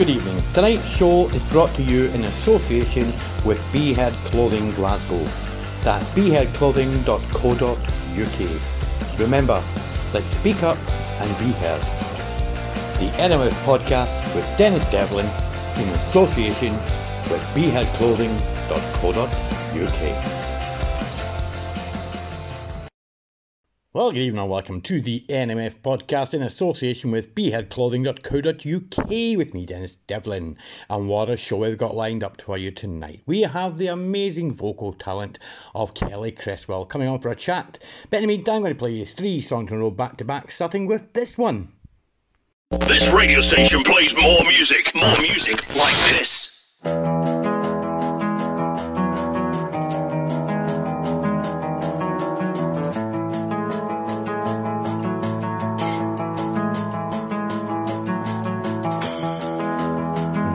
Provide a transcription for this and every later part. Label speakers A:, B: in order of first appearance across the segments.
A: Good evening. Tonight's show is brought to you in association with Beehead Clothing Glasgow. That's beeheadclothing.co.uk. Remember, let's speak up and be heard. The NMF podcast with Denis Devlin in association with beeheadclothing.co.uk. Well, good evening and welcome to the NMF podcast in association with beeheadclothing.co.uk with me, Denis Devlin. And what a show we've got lined up for you tonight. We have the amazing vocal talent of Kelly Cresswell coming on for a chat. But in the meantime, I'm going to play you three songs in a row back to back, starting with this one.
B: This radio station plays more music, more music like this.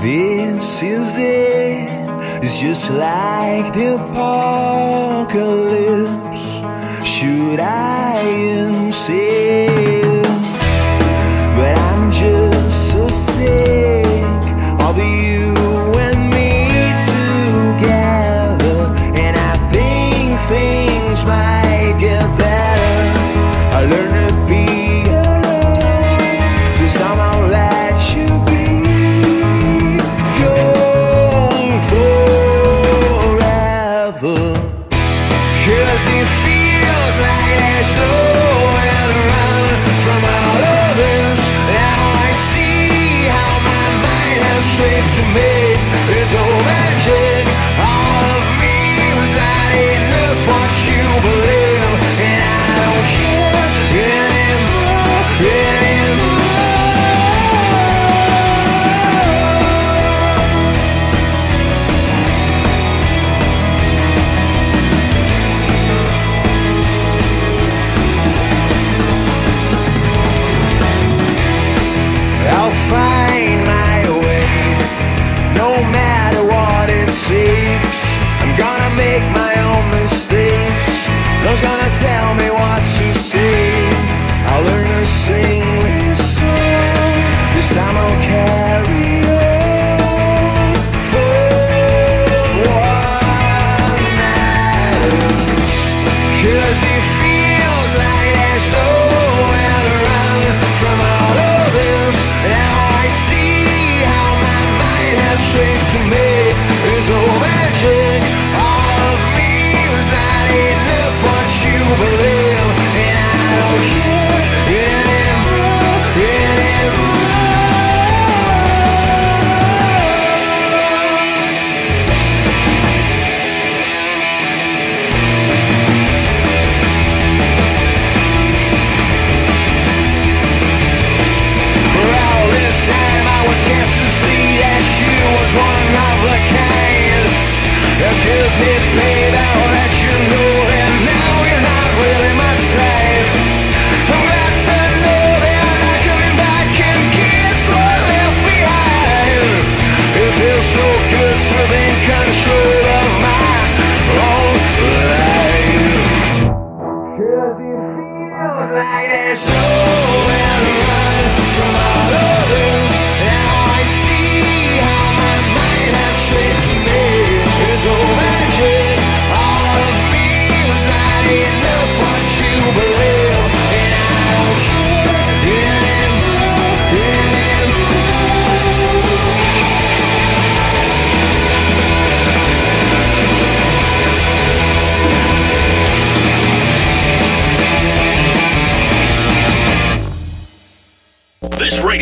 C: This is it. It's just like the apocalypse. Should I insist? But I'm just so sick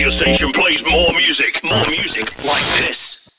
B: radio station plays more music, more music like this.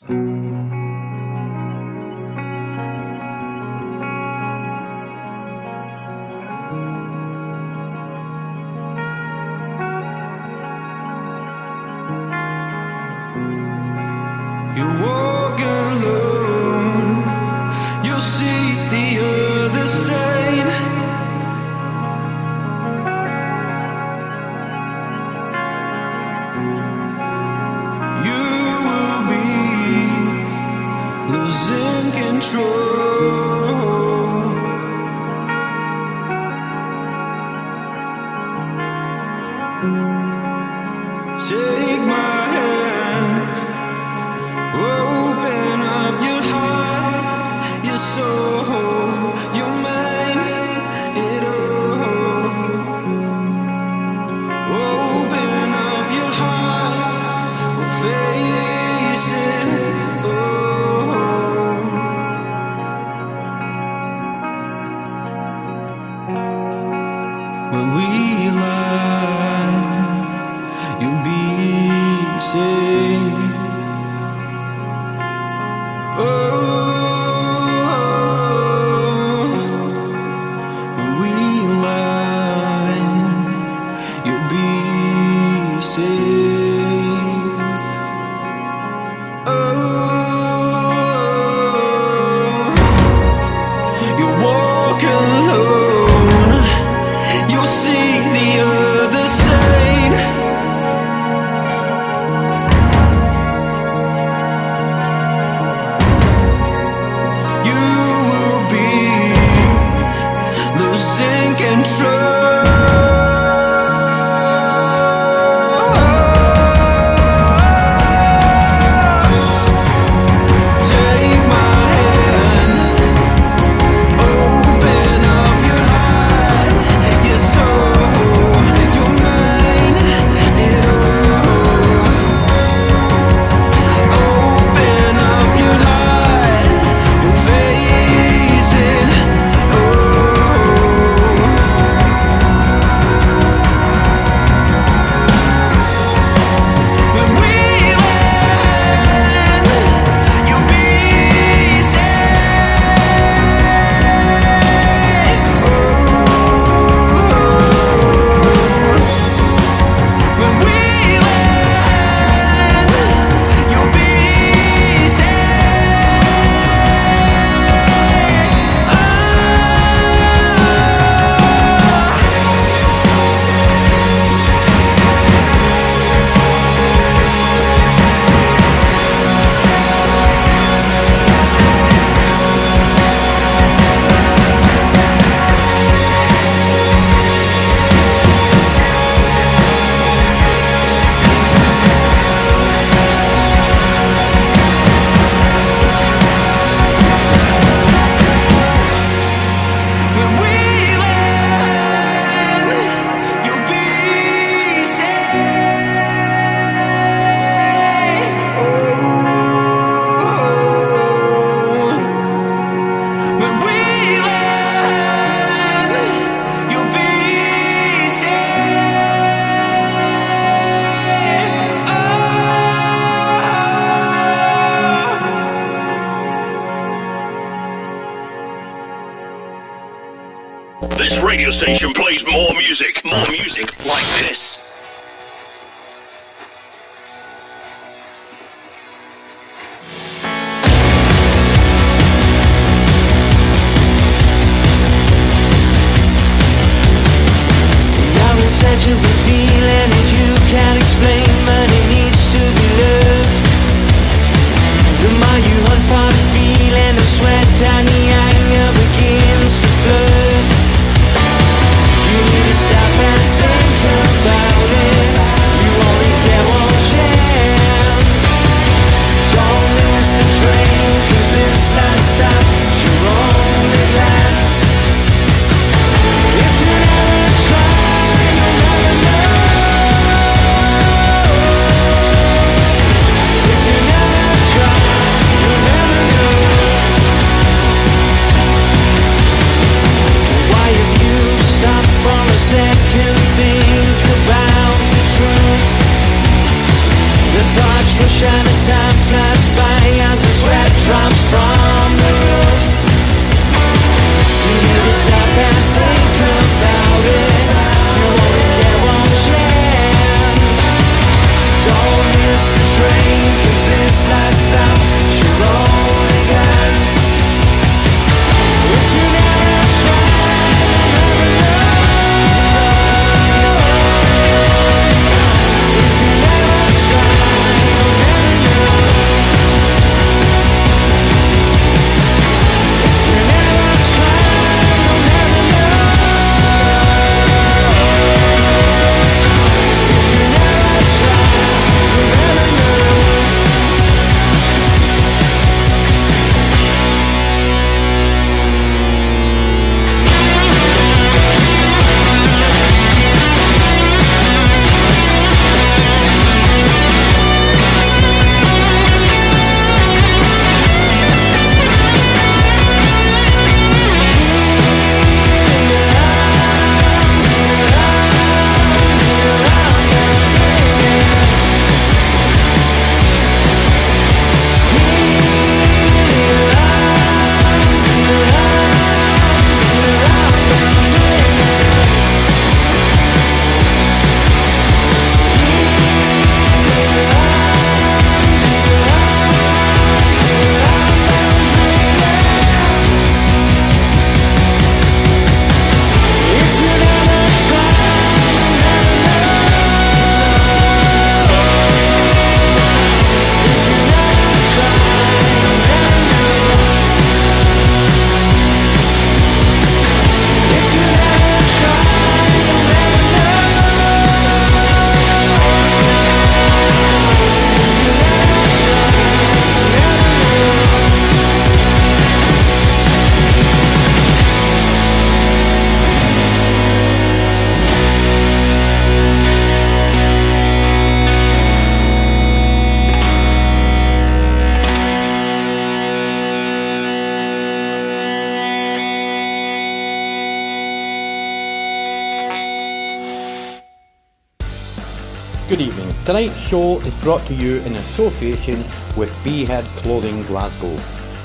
A: Tonight's show is brought to you in association with Beehead Clothing Glasgow.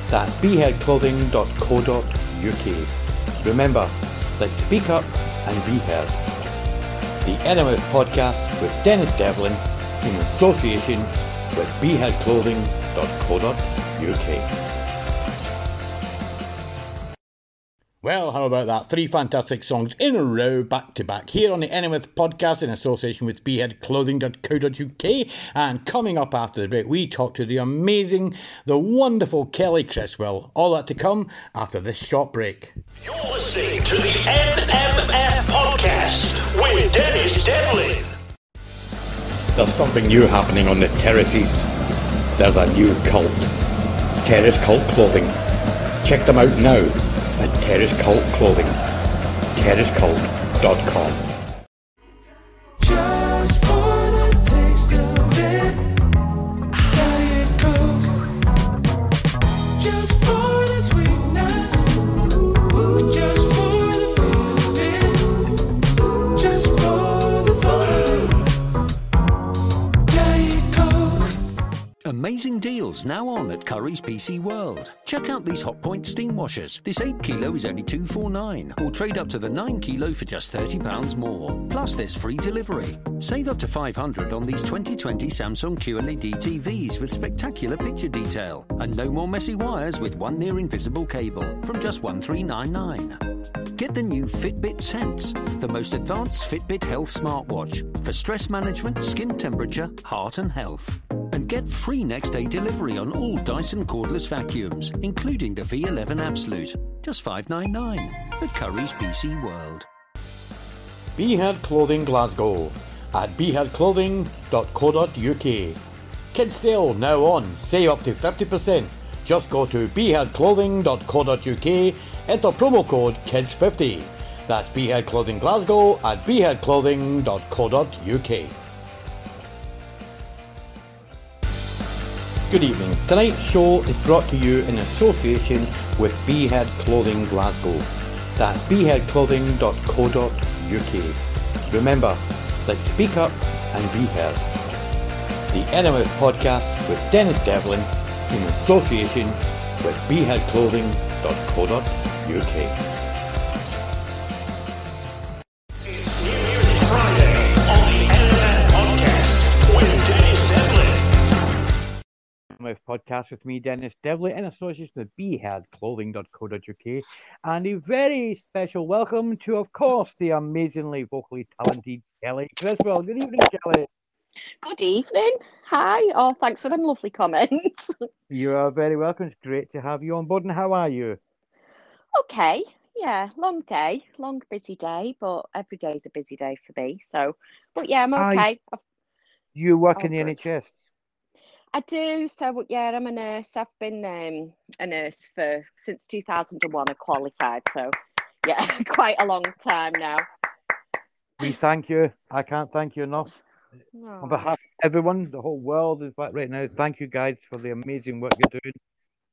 A: That's beeheadclothing.co.uk. Remember, let's speak up and be heard. The NMF podcast with Denis Devlin in association with beeheadclothing.co.uk. that? Three fantastic songs in a row, back to back, here on the NMF podcast in association with beeheadclothing.co.uk. And coming up after the break, we talk to the amazing, the wonderful Kelly Cresswell. All that to come after this short break.
D: You're listening to the NMF podcast with Denis Devlin.
A: There's something new happening on the terraces. There's a new cult. Terrace Cult Clothing. Check them out now at Terrace Cult Clothing. TerraceCult.com.
E: deals now on at Currys PC World. Check out these Hotpoint steam washers. This 8 kilo is only 249 or trade up to the 9 kilo for just 30 pounds more. Plus there's free delivery. Save up to 500 on these 2020 Samsung QLED TVs with spectacular picture detail and no more messy wires with one near invisible cable from just 1399. Get the new Fitbit Sense, the most advanced Fitbit health smartwatch for stress management, skin temperature, heart and health. And get free next day delivery on all Dyson cordless vacuums, including the V11 Absolute. Just 599 at Currys PC World.
A: Beehead Clothing Glasgow at beeheadclothing.co.uk. Kids sale now on, save up to 50%. Just go to beeheadclothing.co.uk, enter promo code KIDS50. That's Beehead Clothing Glasgow at beeheadclothing.co.uk. Good evening. Tonight's show is brought to you in association with Beehead Clothing Glasgow. That's beeheadclothing.co.uk. Remember, let's speak up and be heard. The NMF podcast with Denis Devlin in association with beeheadclothing.co.uk.
D: NMF podcast with
A: me, Denis Devlin, in association with beeheadclothing.co.uk. And a very special welcome to, of course, the amazingly vocally talented Kelly Cresswell. Good evening, Kelly.
F: Good evening. Hi. Oh, thanks for them lovely comments.
A: You are very welcome. It's great to have you on board. And how are you?
F: okay. Yeah, long day, long busy day, but every day is a busy day for me. So, but yeah, I'm okay. I've-
A: You work
F: Oh,
A: in the
F: good.
A: NHS.
F: I do. So yeah, I'm a nurse. I've been um, a nurse for since 2001. I qualified. So yeah, quite a long time now.
A: We thank you. I can't thank you enough.
F: Oh,
A: On behalf of everyone, the whole world is back right now. Thank you guys for the amazing work you're doing.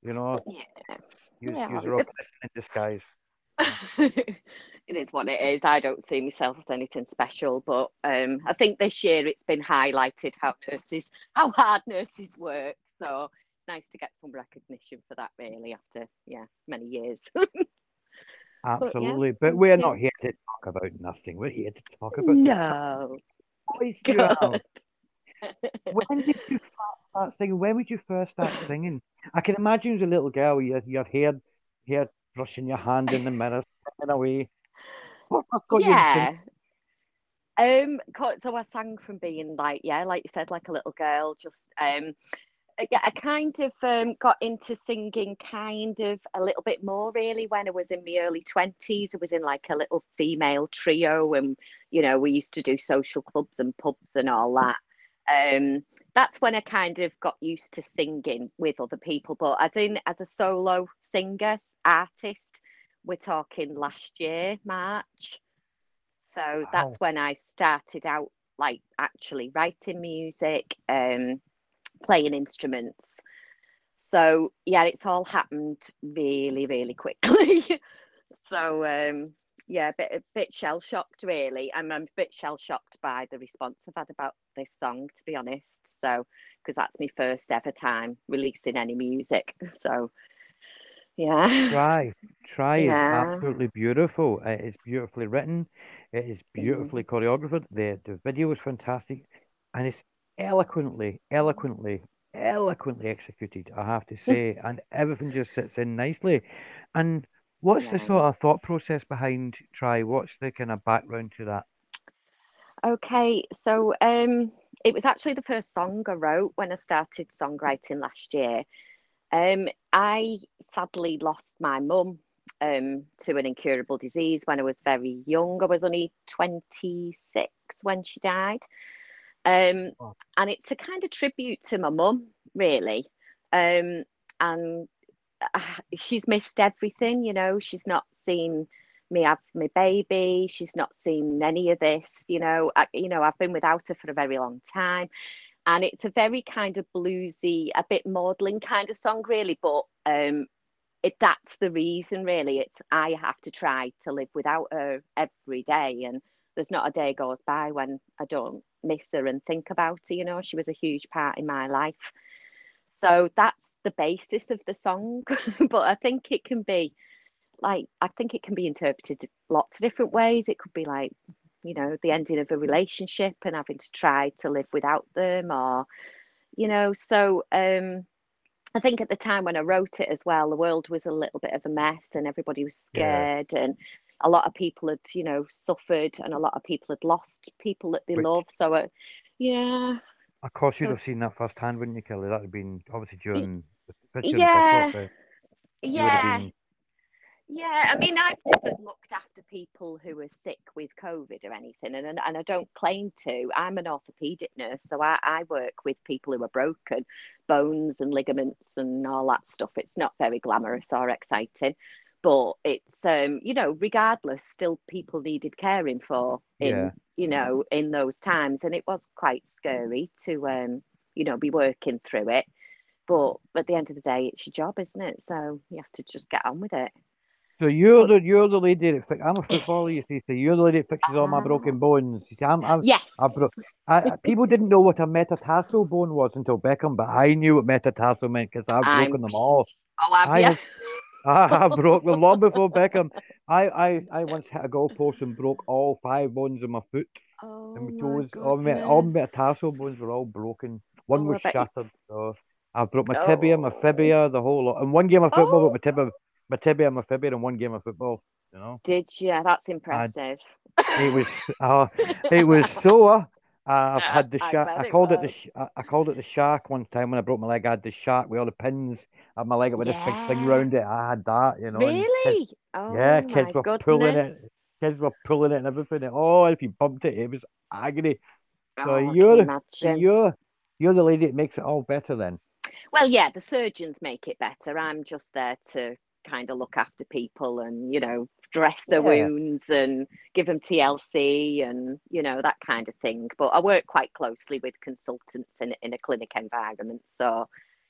A: You know,
F: yeah.
A: you,
F: Yeah,
A: are a blessing in disguise.
F: it is what it is. I don't see myself as anything special, but um, I think this year it's been highlighted how nurses, how hard nurses work. So it's nice to get some recognition for that, really, after yeah many years.
A: Absolutely. But we're not here to talk about nothing. We're here to talk about
F: no,
A: stories you have.
F: God.
A: When did you start singing? When would you first start singing? I can imagine as a little girl, your your hair, hair brushing your hand in the mirror, singing away. What first got you
F: yeah. Um, so I sang from being like, yeah, like you said, like a little girl. Just um, yeah, I kind of um got into singing kind of a little bit more really when I was in my early twenties. I was in like a little female trio, and you know we used to do social clubs and pubs and all that. Um, that's when I kind of got used to singing with other people. But as in as a solo singer artist, we're talking last year March. So that's when I started out like actually writing music, um, playing instruments. So yeah, it's all happened really, really quickly. so um, yeah, a bit a bit shell shocked really. I'm, I'm a bit shell shocked by the response I've had about this song, to be honest. So because that's my first ever time releasing any music. So yeah,
A: Try, try is absolutely beautiful. It is beautifully written. It is beautifully choreographed. The the video is fantastic, and it's eloquently, eloquently, eloquently executed. I have to say, and everything just sits in nicely. And what's the sort of thought process behind Try? What's the kind of background to that?
F: Okay, so um, it was actually the first song I wrote when I started songwriting last year. Um, I sadly lost my mum um, to an incurable disease when I was very young. I was only 26 when she died. Um,
A: Oh.
F: and it's a kind of tribute to my mum, really. Um, and uh, she's missed everything, you know, she's not seen me have my baby. She's not seen any of this, you know. I, you know, I've been without her for a very long time, and it's a very kind of bluesy, a bit maudlin kind of song, really. But um, it that's the reason, really. It's I have to try to live without her every day, and there's not a day goes by when I don't miss her and think about her. You know, she was a huge part in my life. So that's the basis of the song, but I think it can be like I think it can be interpreted lots of different ways. It could be like, you know, the ending of a relationship and having to try to live without them, or, you know, so um, I think at the time when I wrote it as well, the world was a little bit of a mess and everybody was
A: Yeah.
F: scared and a lot of people had, you know, suffered and a lot of people had lost people that they
A: Which-
F: love. So, uh, yeah,
A: Of course, you'd
F: So-
A: have seen that firsthand, wouldn't you, Kelly? That would have been obviously during
F: yeah.
A: the first lot, you would have
F: yeah. Yeah, I mean, I've never looked after people who are sick with COVID or anything, and and, and I don't claim to. I'm an orthopedic nurse, so I, I work with people who are broken bones and ligaments and all that stuff. It's not very glamorous or exciting, but it's um, you know, regardless, still people needed caring for in
A: Yeah.
F: you know in those times, and it was quite scary to um, you know, be working through it. But at the end of the day, it's your job, isn't it? So you have to just get on with it.
A: So you're the you're the lady that fi- I'm a footballer, you see. So you're the lady that fixes all my
F: Ah.
A: broken bones. You see, I'm, I'm
F: Yes.
A: I bro- I, people didn't know what a metatarsal bone was until Beckham, but I knew what metatarsal meant because I've
F: I'm-
A: broken them all.
F: Oh, have
A: I
F: you?
A: have- I, I broke them long before Beckham. I, I, I once hit a goalpost and broke all five bones in my foot
F: Oh,
A: and my toes. All, my, all my metatarsal bones were all broken. One
F: Oh,
A: was shattered. So I broke my tibia, my
F: Oh.
A: fibia, the whole lot. And one game of football,
F: Oh.
A: but my tibia, my tibia, and my fibia in one game of football. You know.
F: Did you? That's impressive.
A: It was uh, it was sore. Uh, I've had the shark.
F: bet
A: I called it the sh- I I called it the shark one time when I broke my leg. I had the shark with all the pins at my leg with this big thing
F: Yeah.
A: round it. I had that, you know. and kids-
F: really? Oh,
A: yeah, kids were pulling it. kids were pulling it and everything. Oh, if you bumped it, it was agony. So
F: Oh,
A: you're- you're you're the lady that makes it all better then.
F: Well, yeah, the surgeons make it better. I'm just there to kind of look after people and, you know, dress their
A: Yeah.
F: wounds and give them TLC and, you know, that kind of thing. But I work quite closely with consultants in, in a clinic environment. So,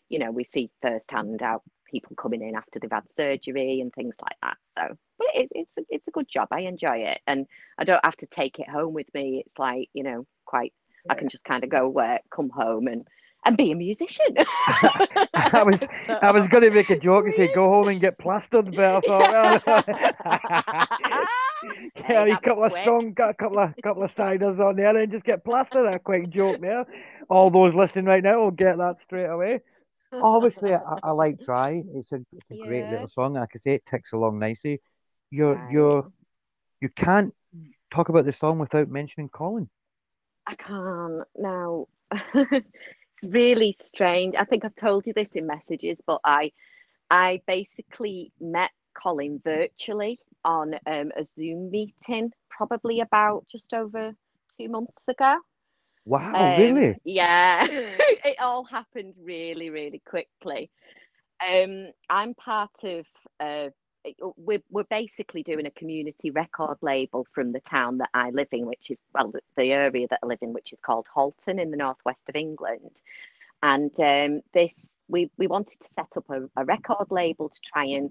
F: you know, we see firsthand how people coming in after they've had surgery and things like that. So, but it, it's, a, it's a good job. I enjoy it. And I don't have to take it home with me. It's like, you know, quite, I can just kind of go work, come home and, and be a musician.
A: I was I was uh, going to make a joke and say go home and get plastered, but I thought, well,
F: Hey,
A: yeah, a couple of
F: quick.
A: strong, got a couple of couple of ciders on there and just get plastered. A quick joke there. All those listening right now will get that straight away. Obviously, I, I like Try. It's a it's a great little song. Like I say, it ticks along nicely. You're
F: Right.
A: you're you can't talk about the song without mentioning Colin.
F: I can't now. It's really strange. I think I've told you this in messages, but I I basically met Colin virtually on um, a Zoom meeting probably about just over two months ago.
A: Wow,
F: Um,
A: really?
F: Yeah, it all happened really, really quickly. Um, I'm part of. Uh, we're we're basically doing a community record label from the town that I live in, which is well the, the area that I live in, which is called Halton in the northwest of England. And um, this we we wanted to set up a, a record label to try and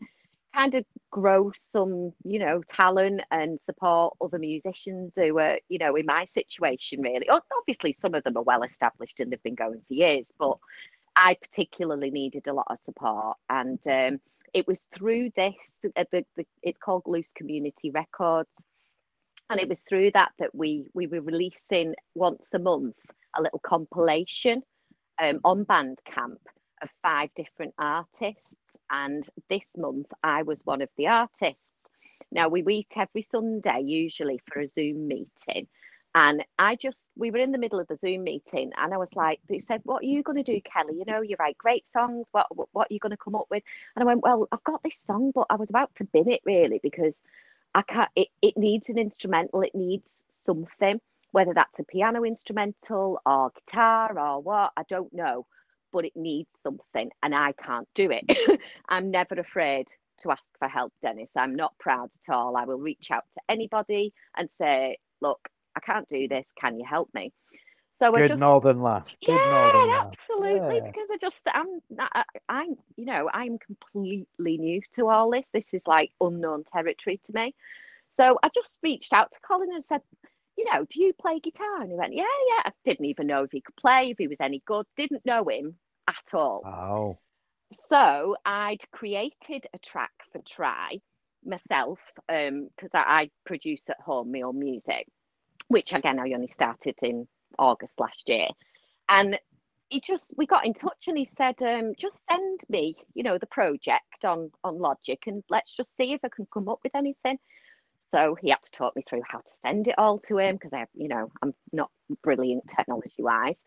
F: kind of grow some, you know, talent and support other musicians who are, you know, in my situation really. Obviously, some of them are well established and they've been going for years, but I particularly needed a lot of support. And um, it was through this, uh, the, the, it's called Loose Community Records. And it was through that that we we were releasing once a month a little compilation um, on Bandcamp of five different artists. And this month, I was one of the artists. Now, we meet every Sunday, usually for a Zoom meeting. And I just, we were in the middle of the Zoom meeting, and I was like, they said, What are you going to do, Kelly? You know, you write great songs. What, what, what are you going to come up with? And I went, Well, I've got this song, but I was about to bin it really because I can't, it, it needs an instrumental, it needs something, whether that's a piano instrumental or guitar or what, I don't know but it needs something and I can't do it. I'm never afraid to ask for help, Denis. I'm not proud at all. I will reach out to anybody and say, look, I can't do this. Can you help me? So I
A: Good
F: just
A: northern lass. Good northern
F: yeah,
A: lass.
F: absolutely.
A: Yeah.
F: Because I just I'm I, I'm you know I'm completely new to all this. This is like unknown territory to me. So I just reached out to Colin and said, you know, do you play guitar? And he went, yeah, yeah. I didn't even know if he could play, if he was any good. Didn't know him at all.
A: Wow.
F: So I'd created a track for Try myself um, because I, I produce at home my own music, which again I only started in August last year. And he just we got in touch and he said, um, just send me, you know, the project on on Logic and let's just see if I can come up with anything. So he had to talk me through how to send it all to him because I, you know, I'm not brilliant technology wise.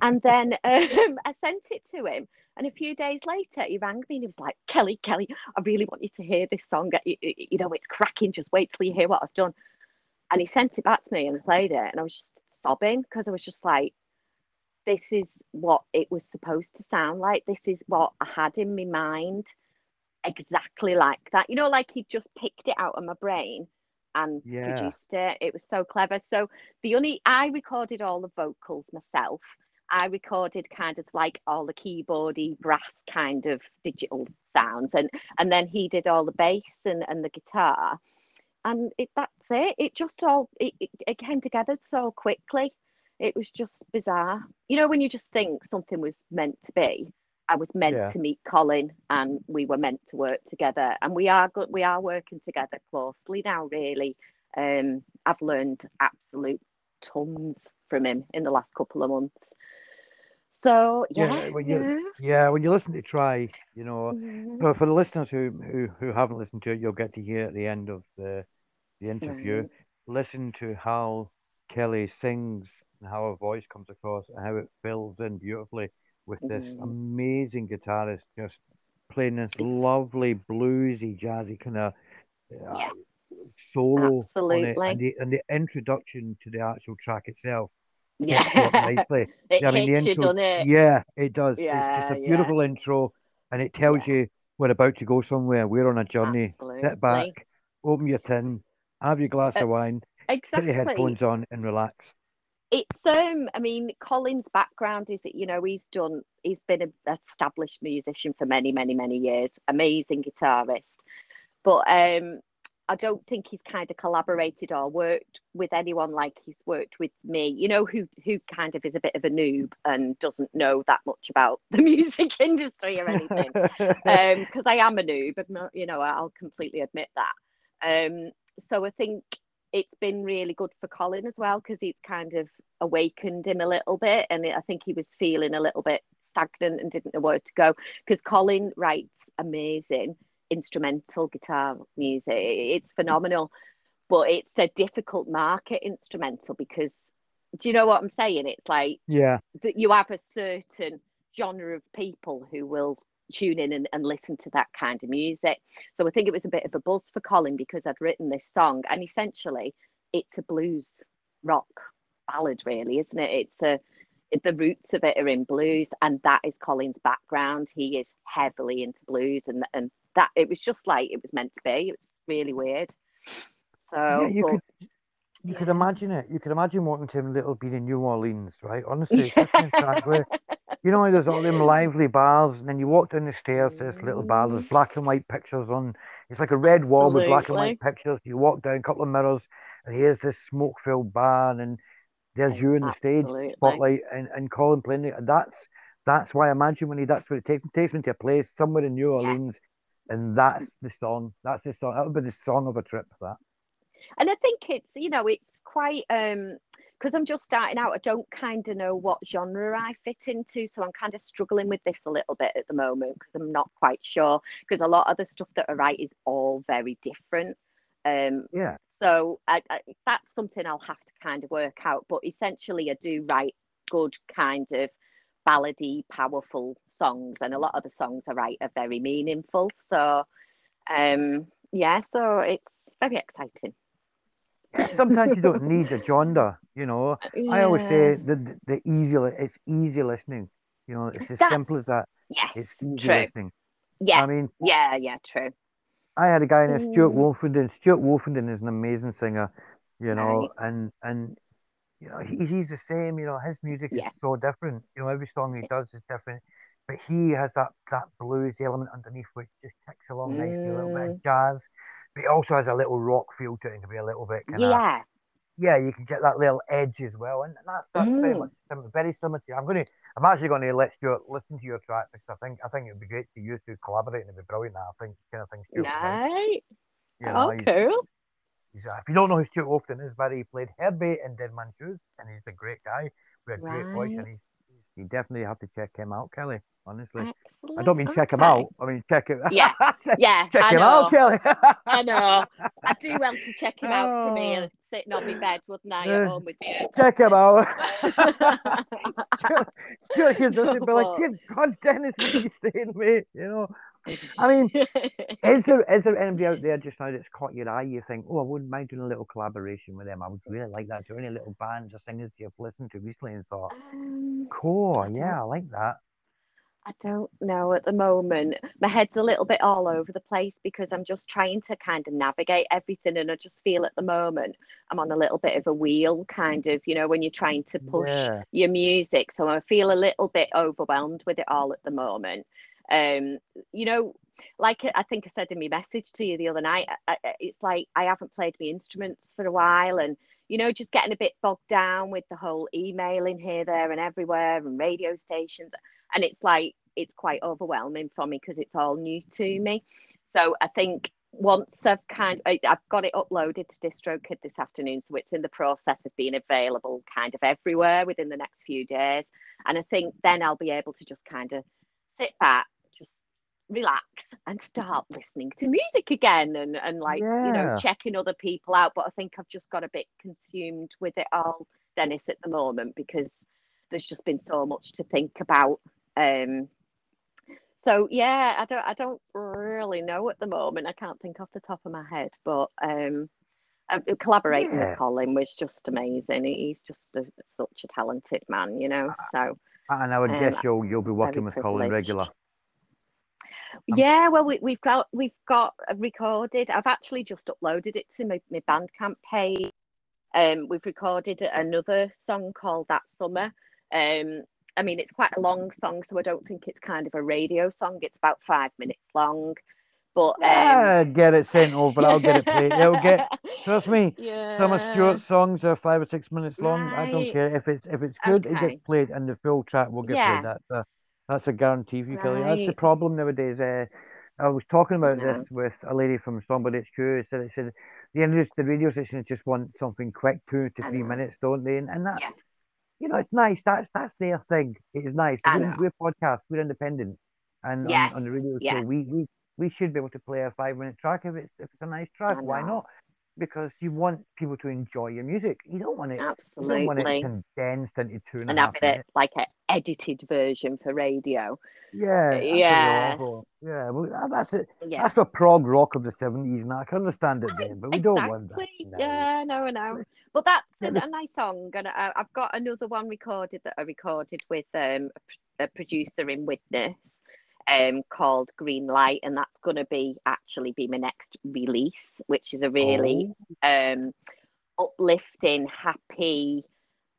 F: And then um, I sent it to him. And a few days later, he rang me and he was like, Kelly, Kelly, I really want you to hear this song. You, you- you know, it's cracking. Just wait till you hear what I've done. And he sent it back to me and played it. And I was just sobbing because I was just like, this is what it was supposed to sound like. This is what I had in my mind exactly like that. You know, like he just picked it out of my brain and
A: Yeah.
F: produced it. It was so clever. So the only I recorded all the vocals myself. I recorded kind of like all the keyboardy brass kind of digital sounds and and then he did all the bass and, and the guitar. And it that's it. It just all it, it, it came together so quickly. It was just bizarre. You know, when you just think something was meant to be. I was meant
A: Yeah.
F: to meet Colin and we were meant to work together and we are good we are working together closely now really um I've learned absolute tons from him in the last couple of months so
A: Yeah,
F: yeah
A: when you-
F: yeah.
A: When you listen to Try, you know,
F: Mhm.
A: well, for the listeners who, who, who haven't listened to it, you'll get to hear at the end of the the interview.
F: Right.
A: Listen to how Kelly sings and how her voice comes across and how it fills in beautifully with this
F: Mhm.
A: amazing guitarist just playing this lovely bluesy, jazzy kind of uh,
F: Yeah.
A: solo on it, and the and the introduction to the actual track itself
F: yeah
A: sets you up nicely.
F: it
A: I mean, the intro,
F: it
A: yeah, it does. It's just a
F: yeah.
A: beautiful intro, and it tells you we're about to go somewhere. We're on a journey.
F: Absolutely.
A: Sit back, open your tin, have your glass
F: Uh,
A: of wine, put your headphones on, and relax.
F: it's um i mean colin's background is that you know he's done he's been an established musician for many many many years amazing guitarist but um i don't think he's kind of collaborated or worked with anyone like he's worked with me. You know who who kind of is a bit of a noob and doesn't know that much about the music industry or anything. Um because i am a noob not- you know i'll completely admit that. Um so i think it's been really good for colin as well because it's kind of awakened him a little bit and i think he was feeling a little bit stagnant and didn't know where to go. Because colin writes amazing instrumental guitar music it's phenomenal but it's a difficult market instrumental because do you know what i'm saying it's like
A: yeah,
F: that you have a certain genre of people who will tune in and, and listen to that kind of music. So I think it was a bit of a buzz for Colin because I'd written this song and essentially it's a blues rock ballad really, isn't it? It's a the roots of it are in blues and that is Colin's background. He is heavily into blues and and that it was just like it was meant to be. It was really weird. So
A: yeah. You
F: but-
A: could you could imagine it. You could imagine walking to a little beat in New Orleans, right? Honestly, it's just track where you know there's all them lively bars, and then you walk down the stairs to this little bar. There's mm. black and white pictures on It's like a red wall with black and white pictures. You walk down a couple of mirrors, and here's this smoke-filled bar, and there's you on the stage,
F: Absolutely.
A: spotlight, and, and Colin playing it. And that's that's why I imagine when he that's what it takes takes me to a place somewhere in New Orleans, and that's the song. That's the song. That would be the song of a trip. That.
F: and I think it's you know it's quite um because I'm just starting out. I don't kind of know what genre I fit into, so I'm kind of struggling with this a little bit at the moment because I'm not quite sure. Because a lot of the stuff that I write is all very different. Um,
A: Yeah.
F: so I, I, that's something I'll have to kind of work out. But essentially, I do write good kind of ballady, powerful songs, and a lot of the songs I write are very meaningful. So, um, yeah, so it's very exciting.
A: Sometimes you don't need a genre, you know. I always say the the, easy it's easy listening. You know, it's as
F: That-
A: simple as that.
F: yes,
A: It's easy
F: true.
A: listening.
F: Yeah,
A: I mean,
F: yeah, yeah, true.
A: I had a guy named Stuart. Wolfenden. Stuart Wolfenden is an amazing singer, you know,
F: Right.
A: and and you know he, he's the same. You know, his music
F: Yeah.
A: is so different. You know, every song he does is different, but he has that that blues element underneath which just ticks along nicely, a little bit
F: Mm.
A: of jazz, but he also has a little rock feel to it. and can be a little bit kind of
F: Yeah,
A: yeah, you can get that little edge as well, and that's that's very
F: Mm.
A: much sim- very similar to you. I'm going to, I'm actually going to let Stuart listen to your track because I think I think it'd be great to you two collaborate and it'd be brilliant. I think kind of thing Stuart.
F: right.
A: You know,
F: Oh, cool.
A: He's, uh, if you don't know who Stuart Wolfenden is, Barry, he played Herbie in Dead Man Shoes, and he's a great guy with a great voice, and
F: Right.
A: he's you definitely have to check him out, Kelly. Honestly,
F: Excellent.
A: I don't mean check him out. I mean check it.
F: Yeah, Yeah,
A: check
F: I
A: him
F: know.
A: out, Kelly.
F: I know. I do want to check him out for me
A: Oh.
F: sitting on my bed, wouldn't I, at home with you?
A: check him out. Stuart, Stuart and be like, God, Denis, what are you saying, mate?" You know. I mean, is there is there anybody out there just now that's caught your eye? You think, oh, I wouldn't mind doing a little collaboration with them. I would really like that. there any little bands or singers you've listened to recently and thought,
F: Um,
A: cool,
F: I
A: yeah, I like that.
F: I don't know at the moment. My head's a little bit all over the place because I'm just trying to kind of navigate everything. And I just feel at the moment I'm on a little bit of a wheel, kind of, you know, when you're trying to push
A: Yeah.
F: your music. So I feel a little bit overwhelmed with it all at the moment. Um, you know, like I think I said in my message to you the other night, I, I- it's like I haven't played my instruments for a while and you know, just getting a bit bogged down with the whole emailing here, there, and everywhere, and radio stations. And it's like, it's quite overwhelming for me because it's all new to me. So I think once I've kind I, I've got it uploaded to DistroKid this afternoon, so it's in the process of being available kind of everywhere within the next few days. And I think then I'll be able to just kind of sit back, relax and start listening to music again and, and like, you know, checking other people out. But I think I've just got a bit consumed with it all, Denis, at the moment because there's just been so much to think about. Um so yeah, I don't I don't really know at the moment. I can't think off the top of my head, but um uh, collaborating
A: Yeah.
F: with Colin was just amazing. He's just a, such a talented man, you know. So
A: And I would
F: Um,
A: guess you'll you'll be working with Colin
F: privileged.
A: Regular.
F: yeah, well, we, we've got we've got recorded. I've actually just uploaded it to my, my Bandcamp page. Um, we've recorded another song called That Summer. Um, I mean, it's quite a long song, so I don't think it's kind of a radio song. It's about five minutes long, but um,
A: Yeah, get it sent over. I'll get it played. It'll get. Trust me.
F: yeah,
A: Some of Stuart's songs are five or six minutes long. I don't care if it's if it's good, it gets played, and the full track will get
F: Yeah.
A: played. That's a that's a guarantee for you, Kelly. That's the problem nowadays. Uh, I was talking about
F: know.
A: this with a lady from Songbird HQ. who Said it said the end the radio stations just want something quick, two to three minutes, don't they? And, and that's
F: Yes.
A: you know, it's nice. That's that's their thing. It is nice. We're, we're podcast. We're independent, and on, on the radio
F: yeah.
A: show, we, we we should be able to play a five minute track if it's if it's a nice track. Why not? Because you want people to enjoy your music. You don't want it. absolutely You don't want it condensed into two and a half
F: having it like an edited version for radio.
A: Yeah,
F: Yeah.
A: Yeah, well, that's it.
F: Yeah.
A: That's for prog rock of the seventies, and I can understand it then, but we don't want that.
F: Exactly.
A: No.
F: Yeah, no, know. But that's a, a nice song, and I, I've got another one recorded that I recorded with um, a, a producer in Widnes, um, called Green Light, and that's going to be actually be my next release, which is a really
A: Oh.
F: um, uplifting, happy,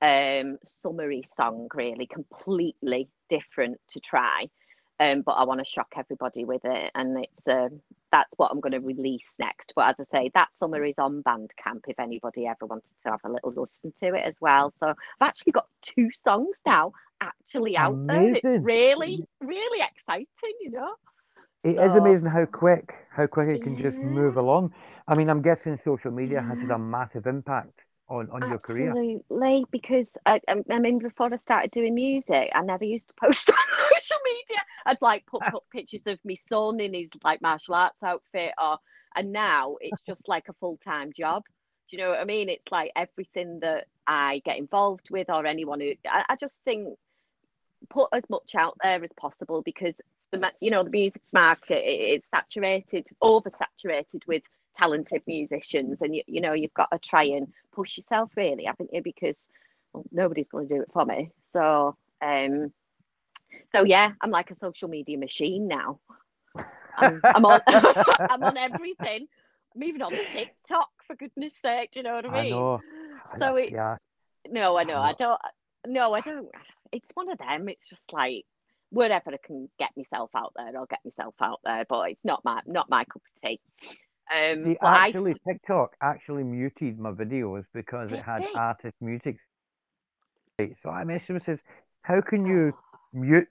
F: um, summery song. Really, completely different to try. Um, but I want to shock everybody with it, and it's um, that's what I'm going to release next. But as I say, that summer is on Bandcamp if anybody ever wanted to have a little listen to it as well. So I've actually got two songs now actually out there. It's really, really exciting, you know.
A: It is
F: So-
A: amazing how quick, how quick it can just move along. I mean, I'm guessing social media has had a massive impact on, on your career.
F: Absolutely, because I, I mean, before I started doing music, I never used to post on social media. I'd like put, put pictures of my son in his like martial arts outfit, or and now it's just like a full time job. Do you know what I mean? It's like everything that I get involved with, or anyone who I, I just think put as much out there as possible because the you know the music market is saturated, oversaturated with talented musicians, and you you know you've got to try and push yourself really, haven't you? Because well, nobody's going to do it for me. So um, so yeah, I'm like a social media machine now. I'm, I'm on I'm on everything. I'm even on TikTok for goodness sake. Do you know what I
A: I
F: mean?
A: know.
F: So it
A: yeah,
F: no, I know. I
A: know.
F: don't. No, I don't. It's one of them. It's just like wherever I can get myself out there, I'll get myself out there. But it's not my not my cup of tea. Um,
A: See,
F: but I
A: actually, TikTok actually muted my videos because it had
F: they?
A: artist music. So I messaged him and says, "How can you mute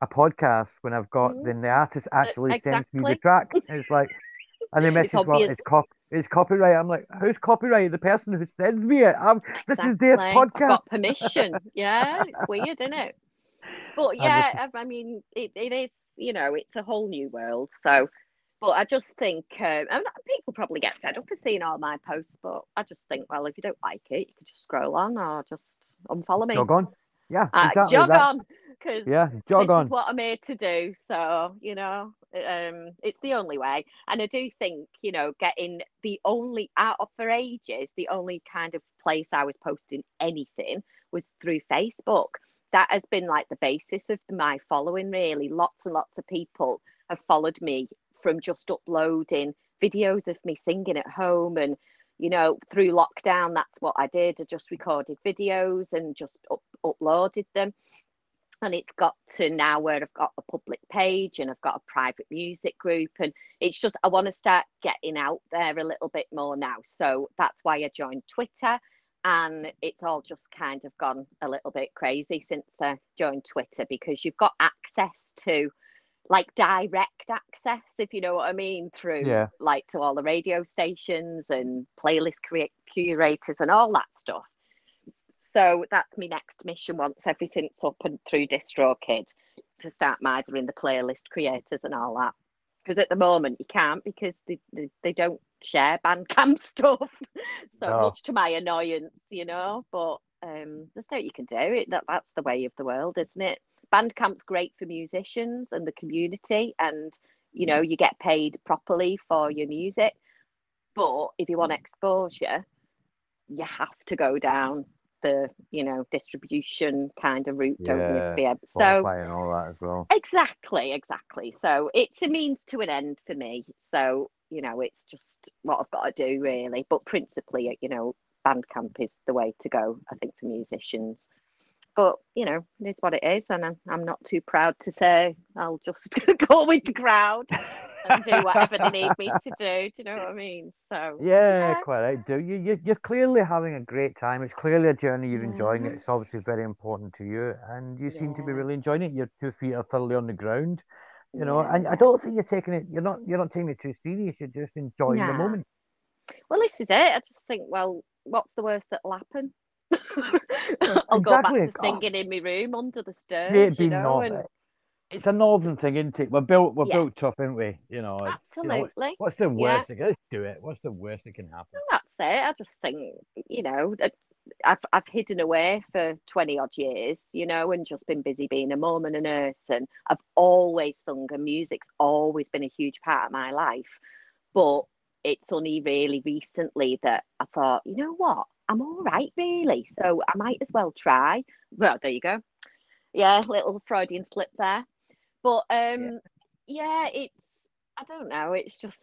A: a podcast when I've got
F: Mhm.
A: then the artist actually sends me the track?" And it's like, and they
F: It's
A: message, "Well, it's cop, it's copyright." I'm like, "Who's copyright? The person who sends me it. I'm, this is their
F: Exactly. I've
A: podcast."
F: got permission. Yeah, it's weird, isn't it? But yeah,
A: just-
F: I, I mean, it, it is. You know, it's a whole new world. So, but I just think, um, and people probably get fed up of seeing all my posts. But I just think, well, if you don't like it, you can just scroll on or just unfollow me.
A: Jog on. Yeah,
F: Uh,
A: exactly.
F: jog
A: that-
F: on, because
A: Yeah, jog
F: this
A: on.
F: is what I'm here to do. So, you know, um, it's the only way. And I do think, you know, getting the only out of for ages, the only kind of place I was posting anything was through Facebook. That has been like the basis of my following, really. Lots and lots of people have followed me from just uploading videos of me singing at home and you know through lockdown that's what i did. I just recorded videos and just up, uploaded them. And it's got to now where I've got a public page and I've got a private music group. And it's just I want to start getting out there a little bit more now. So that's why I joined Twitter. And it's all just kind of gone a little bit crazy since I joined Twitter because you've got access to like direct access if you know what I mean through
A: Yeah.
F: like to all the radio stations and playlist crea- curators and all that stuff so that's my next mission once everything's up and through DistroKid to start mothering the playlist creators and all that. Because at the moment you can't because they, they, they don't share Bandcamp stuff. so
A: No.
F: much to my annoyance, you know. But um, there's no you can do it. That that's the way of the world, isn't it? Bandcamp's great for musicians and the community, and you know mm. you get paid properly for your music. But if you want mm. exposure, you have to go down the you know distribution kind of route, don't you, to be able. So
A: and all that as well.
F: exactly, exactly. So it's a means to an end for me. So you know, it's just what I've got to do really. But principally, you know, Bandcamp is the way to go. I think for musicians. But you know, it is what it is, and I'm, I'm not too proud to say I'll just go with the crowd and do whatever they need me to do. Do you know what I mean? So
A: Yeah,
F: Yeah.
A: quite right. Do you? you- You're clearly having a great time. It's clearly a journey. You're enjoying it.
F: Yeah.
A: It's obviously very important to you, and you seem to be really enjoying it. Your two feet are thoroughly on the ground, you know. And I don't think you're taking it. You're not. You're not taking it too serious. You're just enjoying the moment.
F: Well, this is it. I just think, well, what's the worst that'll happen? I'll go back to singing in my room under the stairs,
A: Great
F: you know, and
A: It's a northern thing, isn't it? We're built. We're
F: Yeah.
A: built tough, aren't we? You know. it's- you know, what-
F: absolutely.
A: what's the
F: Yeah.
A: worst? thing? Let's do it. What's the worst that can happen?
F: That's it. I just think, you know, I've I've hidden away for twenty odd years, you know, and just been busy being a mum and a nurse, and I've always sung, and music's always been a huge part of my life. But it's only really recently that I thought, you know what, I'm all right, really. So I might as well try. Well, there you go. Yeah, little Freudian slip there. But um, yeah, it's I don't know. It's just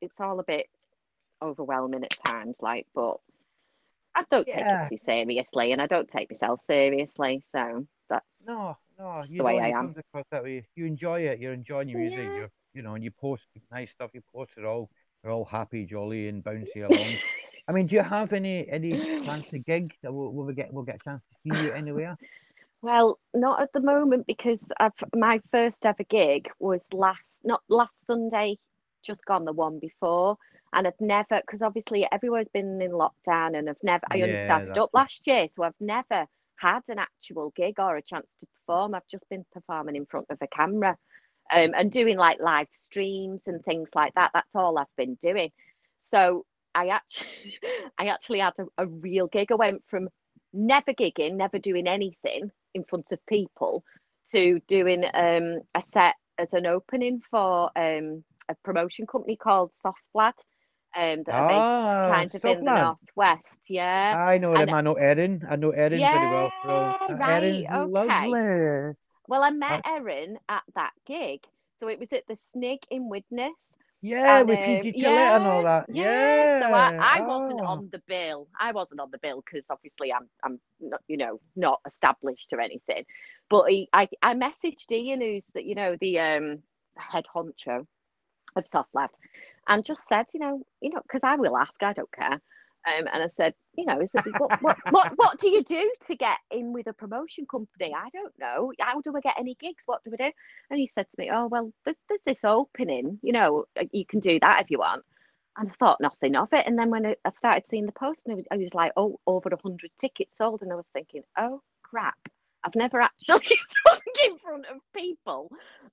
F: it's all a bit overwhelming at times, like, but I don't take it too seriously, and I don't take myself seriously. So that's
A: No, No, you
F: the way. I am.
A: that way. You enjoy it. You're enjoying your music.
F: Yeah.
A: You're, you know, and you post nice stuff. You post it all. They're all happy, jolly, and bouncy along. I mean, do you have any any plans to gig? That will, will we get we'll get a chance to see you anywhere?
F: Well, not at the moment because I've, my first ever gig was last not last Sunday, just gone the one before, and I've never because obviously everyone's been in lockdown, and I've never I only started up
A: it.
F: last year, so I've never had an actual gig or a chance to perform. I've just been performing in front of a camera, um, and doing like live streams and things like that. That's all I've been doing. So I actually, I actually had a, a real gig. I went from never gigging, never doing anything in front of people, to doing um, a set as an opening for um, a promotion company called Softblad, um, that are based
A: Ah,
F: kind of in the northwest. Yeah.
A: I know
F: And-
A: them. I know Erin. I know Erin very well. So
F: Yeah,
A: uh,
F: right,
A: Erin's
F: okay.
A: lovely.
F: Well, I met Erin at that gig. So it was at the Snig in Widnes.
A: Yeah,
F: And,
A: with
F: um,
A: PG Gillette and all that.
F: Yeah, so I, I
A: Yeah,
F: wasn't on the bill. I wasn't on the bill because obviously I'm I'm not you know not established or anything. But he, I I messaged Ian, who's the you know the um head honcho of Soft Lab, and just said you know you know because I will ask I don't care. Um, and I said, you know, what, what, what, what do you do to get in with a promotion company? I don't know. How do I get any gigs? What do we do? And he said to me, "Oh well, there's there's this opening. You know, uh, you can do that if you want." And I thought nothing of it. And then when I started seeing the post, and I was like, "Oh, over a hundred tickets sold," and I was thinking, "Oh crap, I've never actually sung in front of people."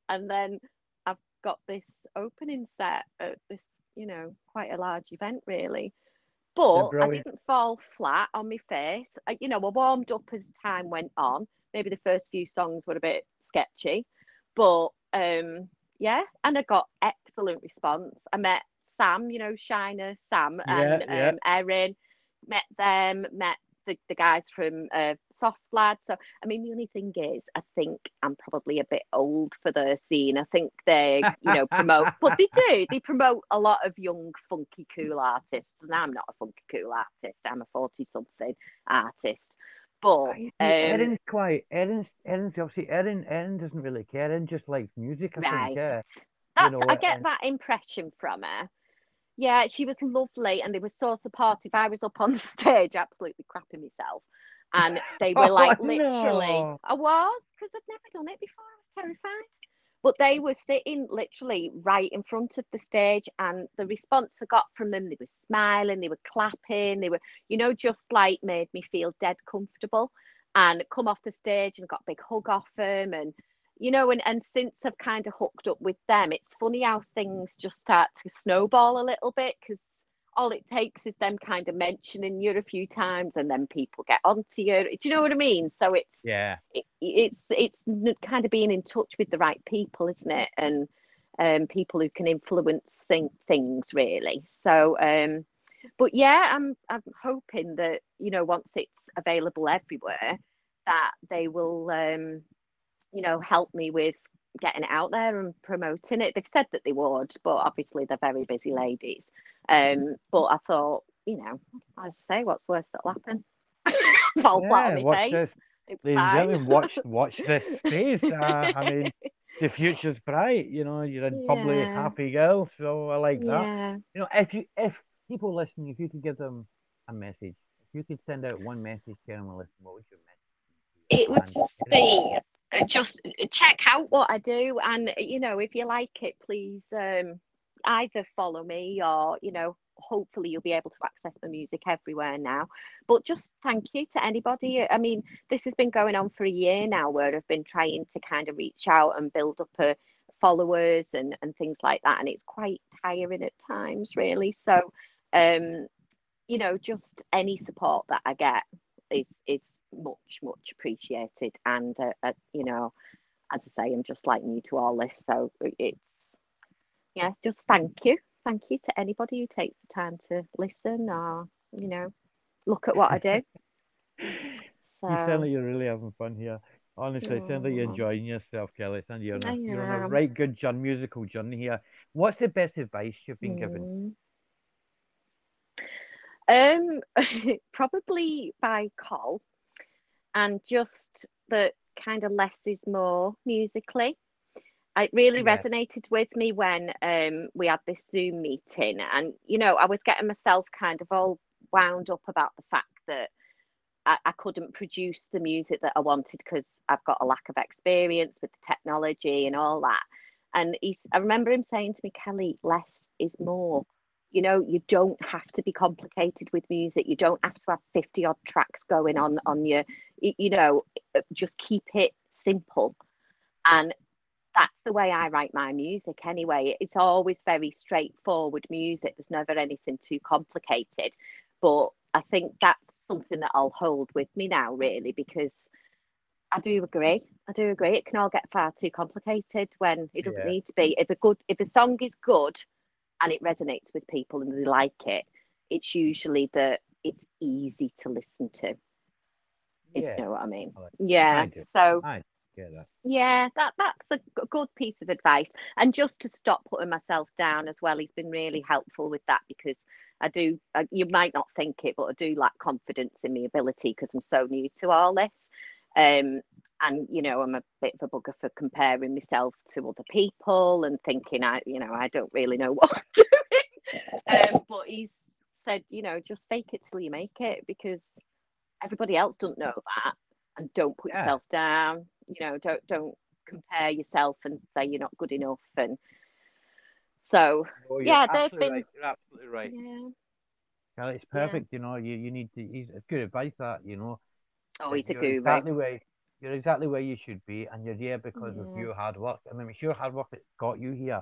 F: And then I've got this opening set at this, you know, quite a large event, really. But I didn't fall flat on my face. I, you know, I warmed up as time went on. Maybe the first few songs were a bit sketchy, but um, yeah, and I got excellent response. I met Sam, you know, Shiner, Sam, and
A: Yeah, yeah.
F: um, Erin. Met them, met the, the guys from uh, Soft Lad. So, I mean, the only thing is, I think I'm probably a bit old for the scene. I think they, you know, promote, but they do. They promote a lot of young, funky, cool artists. And I'm not a funky, cool artist. I'm a 40 something artist. But, um,
A: Erin's quite. Erin's. Erin's obviously. Erin. Erin doesn't really care. Erin just likes music. I
F: Right.
A: think. Yeah.
F: That's
A: know,
F: I get
A: uh,
F: that impression from her. Yeah, she was lovely and they were so supportive. I was up on the stage absolutely crapping myself. And they were
A: Oh,
F: like literally
A: no.
F: I was because I'd never done it before. I was terrified. But they were sitting literally right in front of the stage and the response I got from them, they were smiling, they were clapping, they were, you know, just like made me feel dead comfortable and come off the stage and got a big hug off them and you know, and, and since I've kind of hooked up with them, it's funny how things just start to snowball a little bit because all it takes is them kind of mentioning you a few times and then people get onto you. Do you know what I mean? So it's
A: Yeah.
F: it, it's it's kind of being in touch with the right people, isn't it? And um, people who can influence things really. So, um, but yeah, I'm I'm hoping that you know once it's available everywhere, that they will um, you know help me with getting it out there and promoting it. They've said that they would, but obviously they're very busy ladies. Um, but I thought, you know, as I say, what's worse that'll happen? Fall flat
A: Yeah.
F: on my
A: Watch
F: face.
A: this.
F: It's
A: Ladies and
F: fine.
A: gentlemen, watch watch this space. Uh, I mean, the future's bright. You know, you're a bubbly,
F: Yeah.
A: happy girl. So I like that.
F: Yeah.
A: You know, if you if people listening, if you could give them a message, if you could send out one message to anyone listening, what would your message? be?
F: It would just be just check out what I do, and you know, if you like it, please um, either follow me or you know, hopefully you'll be able to access my music everywhere now. But just thank you to anybody. I mean, this has been going on for a year now, where I've been trying to kind of reach out and build up a followers and and things like that, and it's quite tiring at times, really. So, um, you know, just any support that I get is is much much appreciated and uh, uh, you know as i say i'm just like new to all this so it's yeah just thank you thank you to anybody who takes the time to listen or you know look at what i do so
A: You sound like you're really having fun here. Honestly, it sounds like you're enjoying yourself, Kelly. And you're on a, you're on a right good journey, musical journey here. What's the best advice you've been given?
F: Um, probably by call, and just that kind of less is more musically. It really
A: Yeah.
F: resonated with me when um, we had this Zoom meeting, and you know, I was getting myself kind of all wound up about the fact that I, I couldn't produce the music that I wanted because I've got a lack of experience with the technology and all that. And he's, I remember him saying to me, Kelly, less is more. You know, you don't have to be complicated with music. You don't have to have 50 odd tracks going on on your, you know, uh, just keep it simple. And that's the way I write my music anyway. It's always very straightforward music. There's never anything too complicated. But I think that's something that I'll hold with me now, really, because I do agree. I do agree. It can all get far too complicated when it doesn't
A: Yeah.
F: need to be. If a good, if a song is good and it resonates with people and they like it, it's usually that it's easy to listen to. If
A: Yeah.
F: you know what I mean.
A: I like-
F: Yeah. So
A: that.
F: yeah, that that's a good piece of advice. And just to stop putting myself down as well, he's been really helpful with that because I do. I, you might not think it, but I do lack confidence in my ability because I'm so new to all this. Um, and you know, I'm a bit of a bugger for comparing myself to other people and thinking I, you know, I don't really know what I'm doing. Um, but he's said, you know, just fake it till you make it because everybody else doesn't know that and don't put
A: Yeah.
F: yourself down you know don't don't compare yourself and say you're not good enough and so
A: No,
F: Yeah, they've been-
A: right. You're absolutely right.
F: yeah
A: Well, it's
F: Yeah.
A: perfect. You know, you, you need to. It's good advice that you know.
F: oh he's a guru
A: Exactly where you're exactly where you should be, and you're there because of your hard work. I mean, it's your hard work that got you here.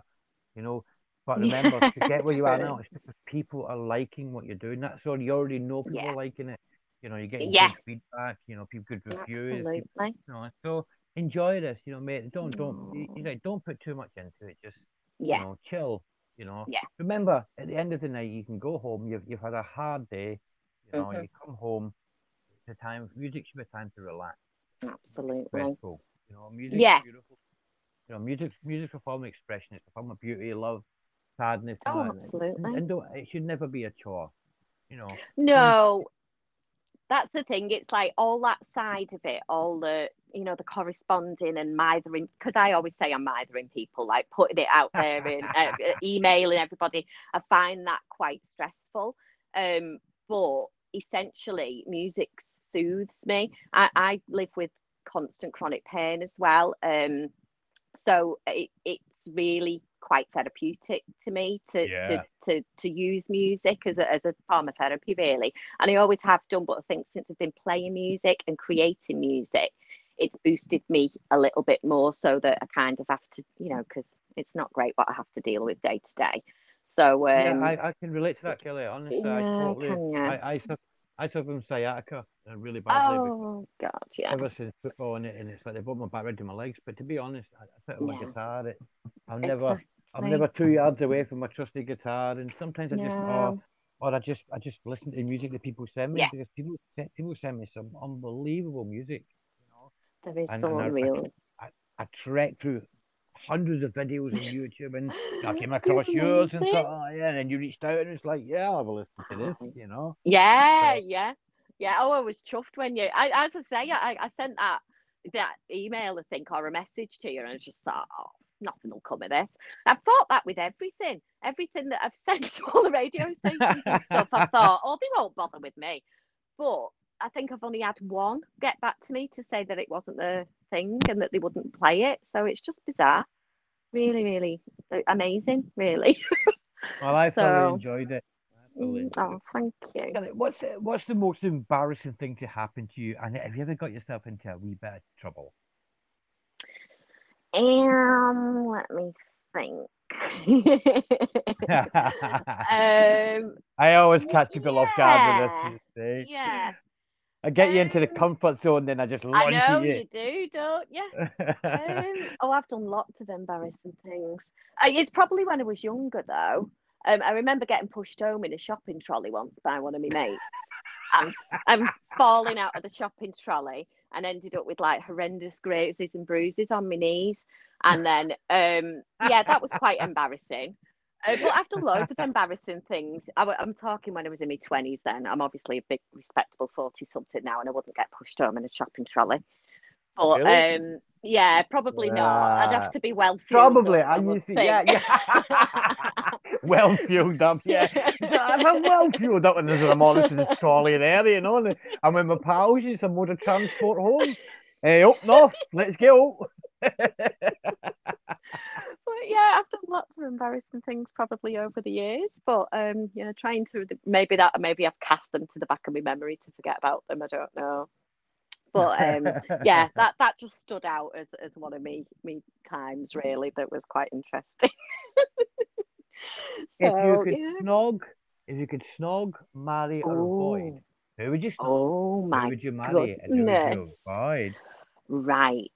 A: You know, but
F: Yeah,
A: remember to get where you are now, it's because people are liking what you're doing. That's all. You already know people
F: Yeah.
A: are liking it. You know, you're getting
F: Yeah.
A: good feedback. You know, people good reviews.
F: absolutely
A: people- you know, so enjoy this. You know, mate. Don't don't you, you know don't put too much into it. Just
F: yeah
A: you know, chill. You know,
F: Yeah.
A: Remember, at the end of the night, you can go home. You've you've had a hard day. You know,
F: Mhm.
A: you come home. It's a time. Music should be a time to relax.
F: Absolutely
A: Restful. You know, music's
F: Yeah.
A: beautiful. You know, music music's a form of expression. It's a form of beauty, love, sadness.
F: Oh,
A: and, and-
F: absolutely.
A: And, don't, it should never be a chore. You know.
F: no that's the thing it's like all that side of it all the you know the corresponding and mithering because i always say i'm mithering people like putting it out there and uh, emailing everybody i find that quite stressful um but essentially music soothes me i, I live with constant chronic pain as well um so it, it's really quite therapeutic to me to,
A: Yeah.
F: to to to use music as a, as a form of therapy really and i always have done but i think since i've been playing music and creating music it's boosted me a little bit more so that i kind of have to you know because it's not great what i have to deal with day to day so um
A: yeah, I, I can relate to that, Kelly. Honestly, I
F: yeah,
A: totally.
F: can ya?
A: I I I suffer from sciatica uh, really badly.
F: oh god yeah
A: ever since football and, it, and it's like they brought my back right to my legs. But to be honest, I, I put on my guitar. It, I'm never, I'm never two yards away from my trusty guitar, and sometimes I just, or, or I just, I just listen to music that people send me
F: Yeah.
A: because people, people send me some unbelievable music. You know,
F: there is
A: and-
F: some
A: and I- I I trek through hundreds of videos on YouTube, and I came across yours and thought, oh yeah, and then you reached out and it's like, yeah, I'll have a listen to this. You know,
F: Yeah,
A: So-
F: yeah, yeah. Oh, I was chuffed when you. I, as I say, I, I sent that that email, I think, or a message to you, and I just thought, oh, nothing will come of this. I've thought that with everything, everything that I've sent to all the radio stations and stuff. I thought, oh, they won't bother with me. But I think I've only had one get back to me to say that it wasn't the thing and that they wouldn't play it. So it's just bizarre. Really, really amazing. Really.
A: well, I thoroughly
F: So-
A: enjoyed it. I thoroughly enjoyed
F: oh,
A: it.
F: thank you.
A: What's the- what's the most embarrassing thing to happen to you? And have you ever got yourself into a wee bit of trouble?
F: Um, let me think. um,
A: I always catch people off guard with
F: yeah,
A: this. you
F: yeah,
A: I get you into the
F: Um,
A: comfort zone, then I just launch
F: you.
A: I know you.
F: you do, don't you? Um, oh, I've done lots of embarrassing things. It's probably when I was younger, though. Um, I remember getting pushed home in a shopping trolley once by one of my mates. and I'm falling out of the shopping trolley and ended up with like horrendous grazes and bruises on my knees. And then, um, yeah, that was quite embarrassing. Uh, but I've done loads of embarrassing things. I, am talking when I was in my 20s then. I'm obviously a big, respectable 40 something now, and I wouldn't get pushed home in a shopping trolley. But
A: Really?
F: um, yeah, probably not. I'd have to be well fueled
A: Probably.
F: up, I
A: used to, yeah, yeah. well fueled up, yeah. I'm well fueled up and there's a monster in the trolley there, you know, and I'm with my pals, it's a mode of transport home. Hey, up north, let's go.
F: Yeah, I've done lots of embarrassing things probably over the years, but um, yeah, trying to maybe that maybe I've cast them to the back of my memory to forget about them. I don't know, but um, yeah, that that just stood out as as one of me me times really that was quite interesting.
A: if you could
F: yeah.
A: snog, if you could snog, marry, or avoid,
F: Oh,
A: who would you snog?
F: oh
A: who would you marry and who would you avoid?
F: Right.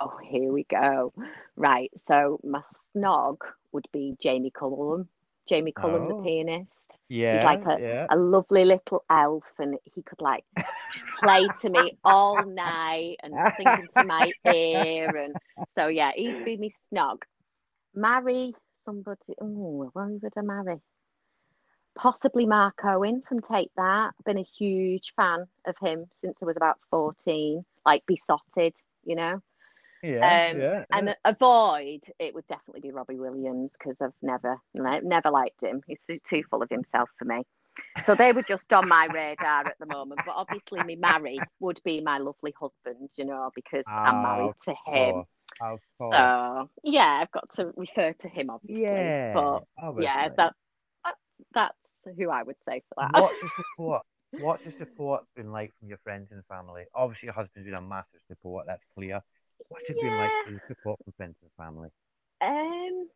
F: Oh, here we go. Right. So my snog would be Jamie Cullum. Jamie Cullum,
A: Oh.
F: the pianist.
A: Yeah, He's
F: like a-
A: yeah.
F: A lovely little elf, and he could like just play to me all night and sing into my ear. And so yeah, he'd be me snog. Marry somebody. Oh, who would I marry? Possibly Mark Owen from Take That. I've been a huge fan of him since I was about 14, like besotted, you know.
A: Yeah,
F: Um,
A: yeah.
F: And avoid it would definitely be Robbie Williams because I've never never liked him. He's too, full of himself for me. So they were just on my radar at the moment. But obviously, me marry would be my lovely husband, you know, because I'm
A: Ah,
F: married to him.
A: course, course.
F: So yeah, I've got to refer to him obviously.
A: yeah,
F: But yeah, that, that that's who I would say for that.
A: What's the support? What's the support been like from your friends and family? Obviously, your husband's been a massive support. That's clear. What's it been like
F: Yeah.
A: the support from friends and family?
F: Um,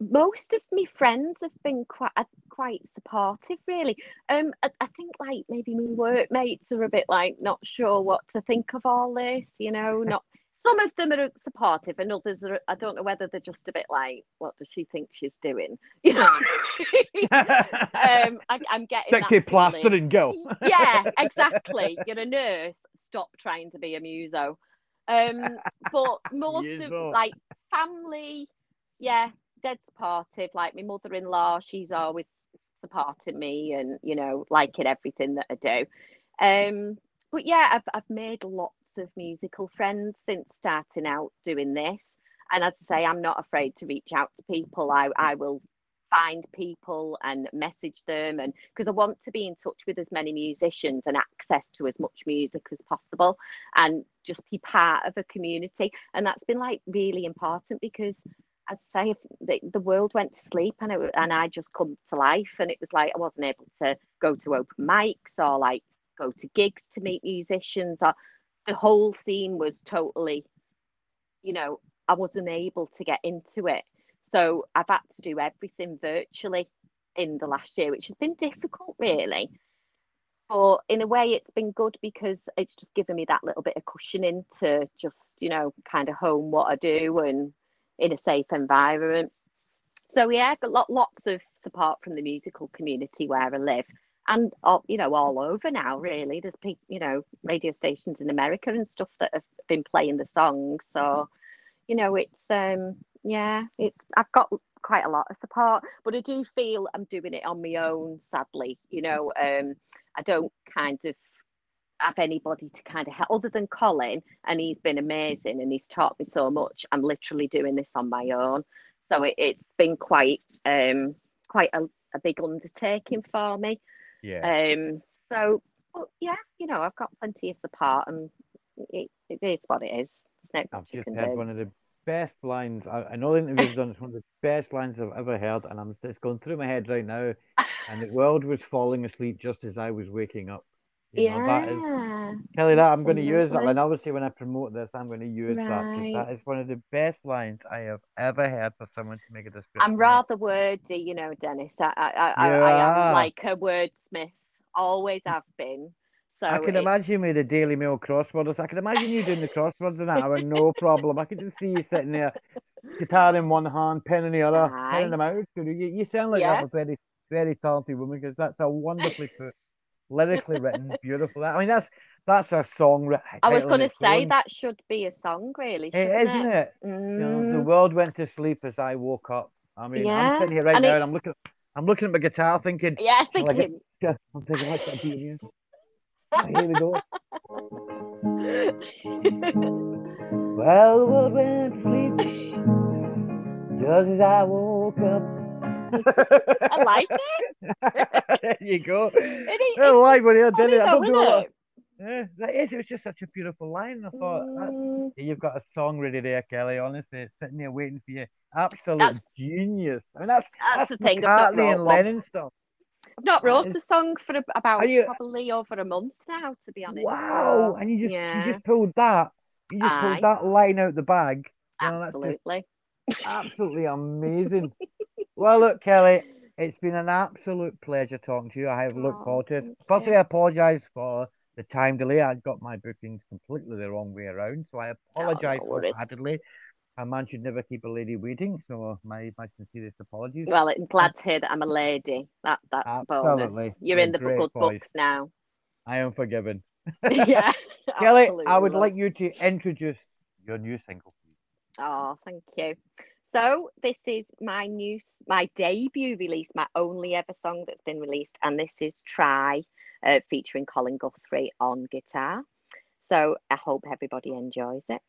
F: most of my friends have been quite uh, quite supportive, really. Um, I, I think like maybe my workmates are a bit like not sure what to think of all this. You know, not some of them are supportive, and others are. I don't know whether they're just a bit like, what does she think she's doing? You know. um, I, I'm getting that
A: plaster and go.
F: yeah, exactly. You're a nurse. Stop trying to be a muso. Um, but most of
A: Muso.
F: like family, yeah, dead supportive. Like my mother-in-law, she's always supporting me and you know liking everything that I do. Um, but yeah, I've I've made lots of musical friends since starting out doing this. And as I say, I'm not afraid to reach out to people. I I will find people and message them and because I want to be in touch with as many musicians and access to as much music as possible and just be part of a community. And that's been like really important because as I say the, the world went to sleep and it, and I just come to life and it was like I wasn't able to go to open mics or like go to gigs to meet musicians or the whole scene was totally you know I wasn't able to get into it so I've had to do everything virtually in the last year, which has been difficult, really. But in a way, it's been good because it's just given me that little bit of cushioning to just, you know, kind of hone what I do and in a safe environment. So yeah, got lot, lots of support from the musical community where I live, and all, you know, all over now. Really, there's people, you know, radio stations in America and stuff that have been playing the songs. So, you know, it's um, yeah, it's I've got quite a lot of support, but I do feel I'm doing it on my own. Sadly, you know, um, I don't kind of have anybody to kind of help other than Colin, and he's been amazing and he's taught me so much. I'm literally doing this on my own, so it, it's been quite um quite a, a big undertaking for me.
A: Yeah.
F: Um, so but yeah, you know, I've got plenty of support, and it, it is what it is.
A: I've just
F: can
A: heard
F: do.
A: one of the best lines. I, I know the interview you've done. It's one of the best lines I've ever heard, and I'm it's going through my head right now. And the world was falling asleep just as I was waking up. You know, that is
F: yeah,
A: Kelly. That I'm going to use that. And obviously, when I promote this, I'm going to use that
F: Right.
A: that is one of the best lines I have ever heard for someone to make a description.
F: I'm rather wordy, you know, Denis. I, I, I, I, I am like a wordsmith, always have been. So
A: I can
F: it-
A: imagine with the Daily Mail crosswords. I can imagine you doing the crosswords that. I no problem. I could just see you sitting there, guitar in one hand, pen in the other,
F: Aye.
A: penning them out. You, you sound like you
F: Yeah.
A: have a very, very talented woman because that's a wonderfully put, lyrically written, beautiful. I mean, that's that's a song.
F: I was going to say
A: own.
F: that should be a song, really,
A: It isn't
F: it?
A: it? You know, the
F: Mm,
A: world went to sleep as I woke up. I mean, I'm sitting here right
F: and
A: now
F: it-
A: and I'm looking, I'm looking at my guitar, thinking,
F: yeah,
A: Well, I get-
F: thinking.
A: "Yeah, I'm thinking, what's that beat again? Oh, here we go. Well, the world went to sleep just as I woke up.
F: I like it.
A: there you go.
F: It,
A: I like when did it. I don't do a
F: isn't
A: lot.
F: it?
A: Yeah, that is. It was just such a beautiful line. I thought,
F: Mm,
A: you've got a song ready there, Kelly. Honestly, it's sitting there waiting for you. Absolute
F: That's-
A: genius. I mean, that's
F: That's
A: that's
F: the thing,
A: McCartney
F: wrote
A: and. Lennon stuff.
F: I've not wrote a song for about
A: you-
F: probably over a month now, to be honest.
A: Wow!
F: so,
A: And you just
F: yeah,
A: you just pulled that. You just
F: Aye.
A: pulled that line out the bag. You know, just
F: absolutely.
A: absolutely amazing. well, look, Kelly, it's been an absolute pleasure talking to you. I have looked
F: Oh,
A: forward to it. Firstly,
F: you.
A: I apologise for the time delay. I got my bookings completely the wrong way around, so I apologise
F: Oh, no worries.
A: wholeheartedly. A man should never keep a lady waiting, so my my sincerest apologies.
F: Well, I'm glad to hear that I'm a lady. That that's
A: Absolutely.
F: bonus. You're
A: You're
F: in the good books now.
A: I am forgiven.
F: yeah.
A: Kelly,
F: absolutely
A: I would like you to introduce your new single, please.
F: Oh, thank you. So this is my new, my debut release, my only ever song that's been released, and this is "Try," uh, featuring Colin Guthrie on guitar. So I hope everybody enjoys it.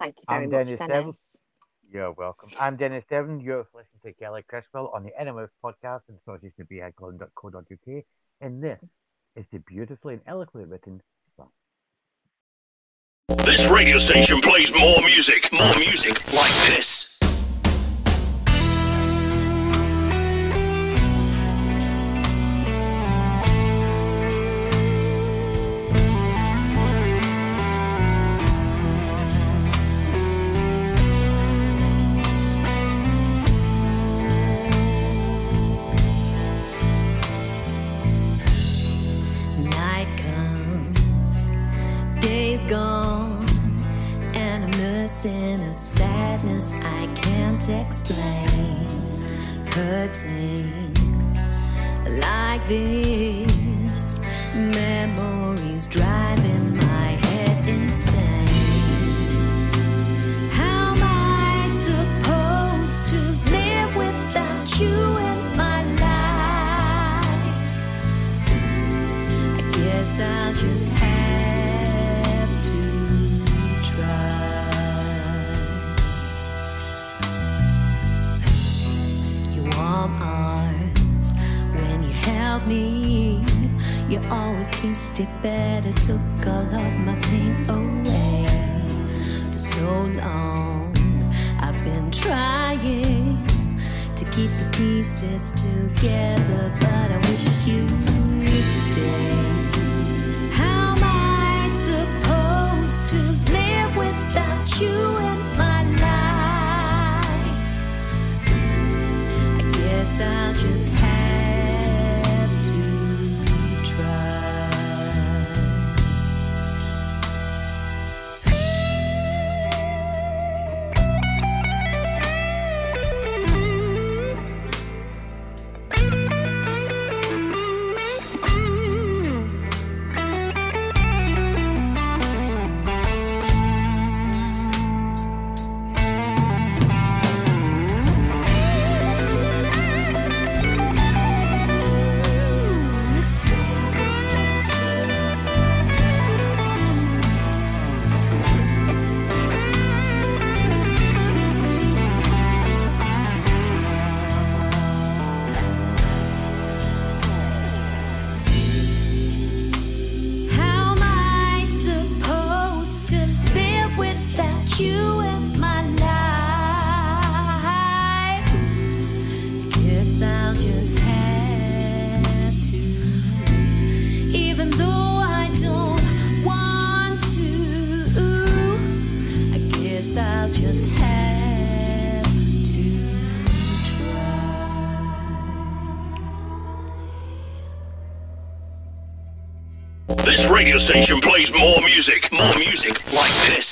F: Thank you very
A: I'm
F: much,
A: Denis
F: Denis.
A: Devil. You're welcome. I'm Denis Devlin. You're listening to Kelly Cresswell on the NMF podcast and associated to beeheadclothing.co.uk. And this is the beautifully and eloquently written song.
D: This radio station plays more music, more music like this.
G: It better, took all of my pain away. For so long, I've been trying to keep the pieces together,
D: station plays more music, more music like this.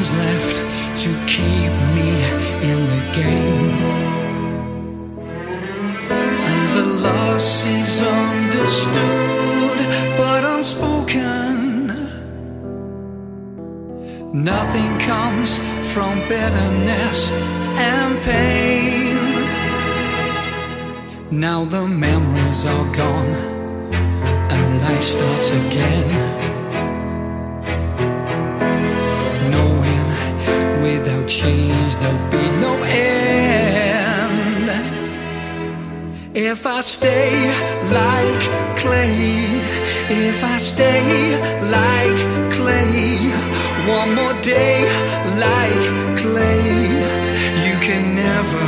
B: Feelings left to keep me in the game. And the loss is understood but unspoken. Nothing comes from bitterness and pain. Now the memories are gone and life starts again. Change there'll be no end. If I stay like clay, if I stay like clay, one more day like clay, you can never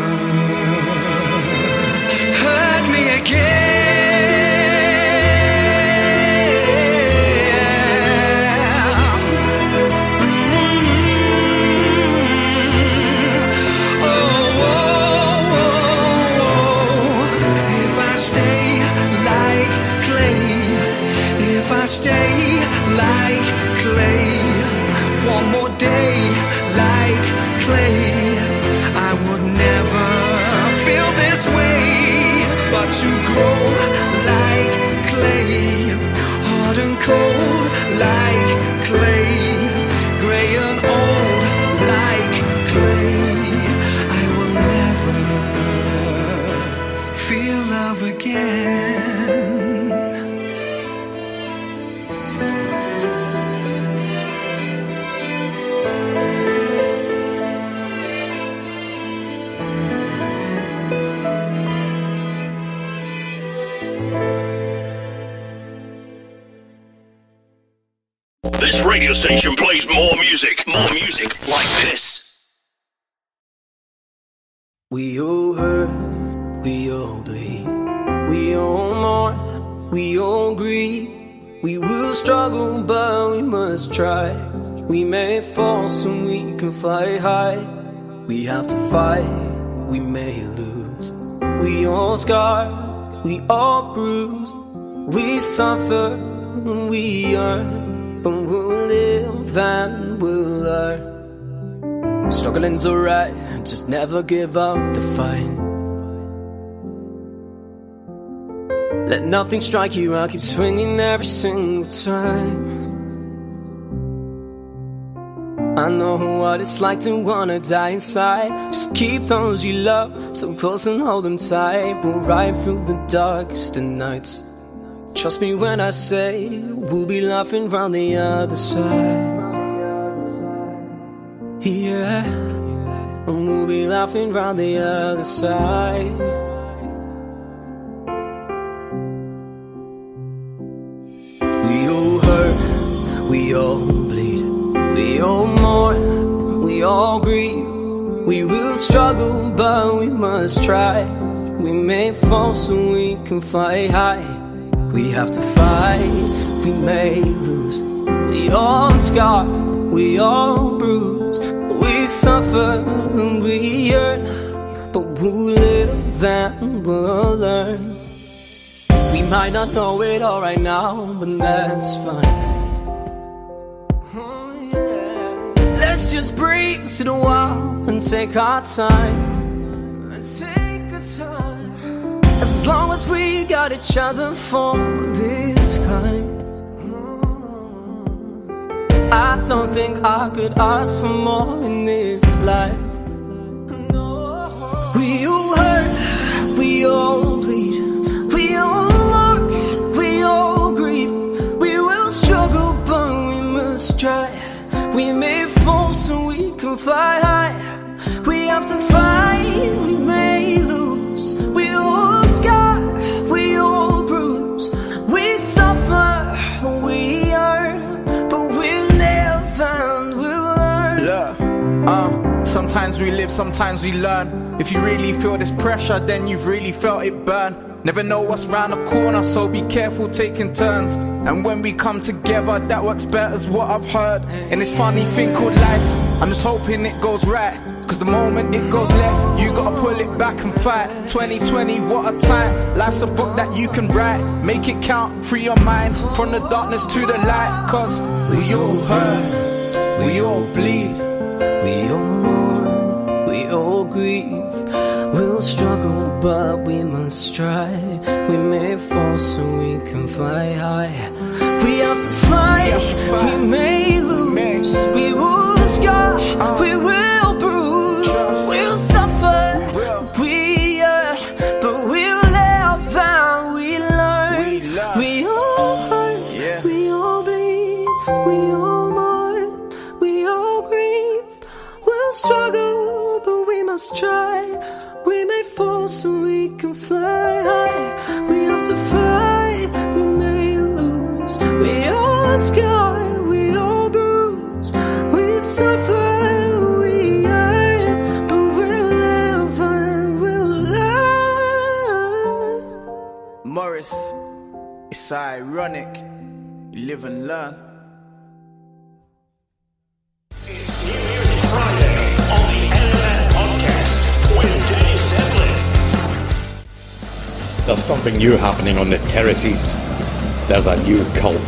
B: hurt me again. Stay like clay, one more day like clay, I would never feel this way.
D: Radio station plays more music, more music like this.
C: We all hurt, we all bleed, we all mourn, we all grieve. We will struggle, but we must try. We may fall soon we can fly high. We have to fight, we may lose. We all scarred, we all bruised. We suffer, and we earn, but we'll live and we'll learn. Struggling's alright, just never give up the fight. Let nothing strike you, I'll keep swinging every single time. I know what it's like to wanna die inside. Just keep those you love so close and hold them tight. We'll ride through the darkest of nights. Trust me when I say we'll be laughing round the other side. Yeah, and we'll be laughing round the other side. We all hurt, we all bleed, we all mourn, we all grieve. We will struggle, but we must try. We may fall so we can fly high. We have to fight, we may lose. We all scar, we all bruise. We suffer and we yearn, but we'll live and we'll learn. We might not know it all right now, but that's fine. Oh. Let's just breathe to the while and take our time. As long as we got each other for this climb. I don't think I could ask for more in this life. We all hurt, we all bleed, we all mourn, we all grieve. We will struggle, but we must try. We may fall so we can fly high. We have to
H: sometimes we live, sometimes we learn. If you really feel this pressure, then you've really felt it burn. Never know what's round the corner, so be careful taking turns. And when we come together, that works better, is what I've heard. In this funny thing called life, I'm just hoping it goes right. Cause the moment it goes left, you gotta pull it back and fight. 2020, what a time. Life's a book that you can write. Make it count, free your mind from the darkness to the light. Cause we all hurt, we all bleed.
C: We all all grieve. We'll struggle, but we must strive. We may fall so we can fly high. We have to fight, we may lose. We will scar, oh. we will must try. We may fall so we can fly high. We have to fight, we may lose. We all scar, we all bruise. We suffer, we earn, but we'll live and we'll learn.
H: Morris, it's Ironik. You live and learn.
A: There's something new happening on the terraces. There's a new cult.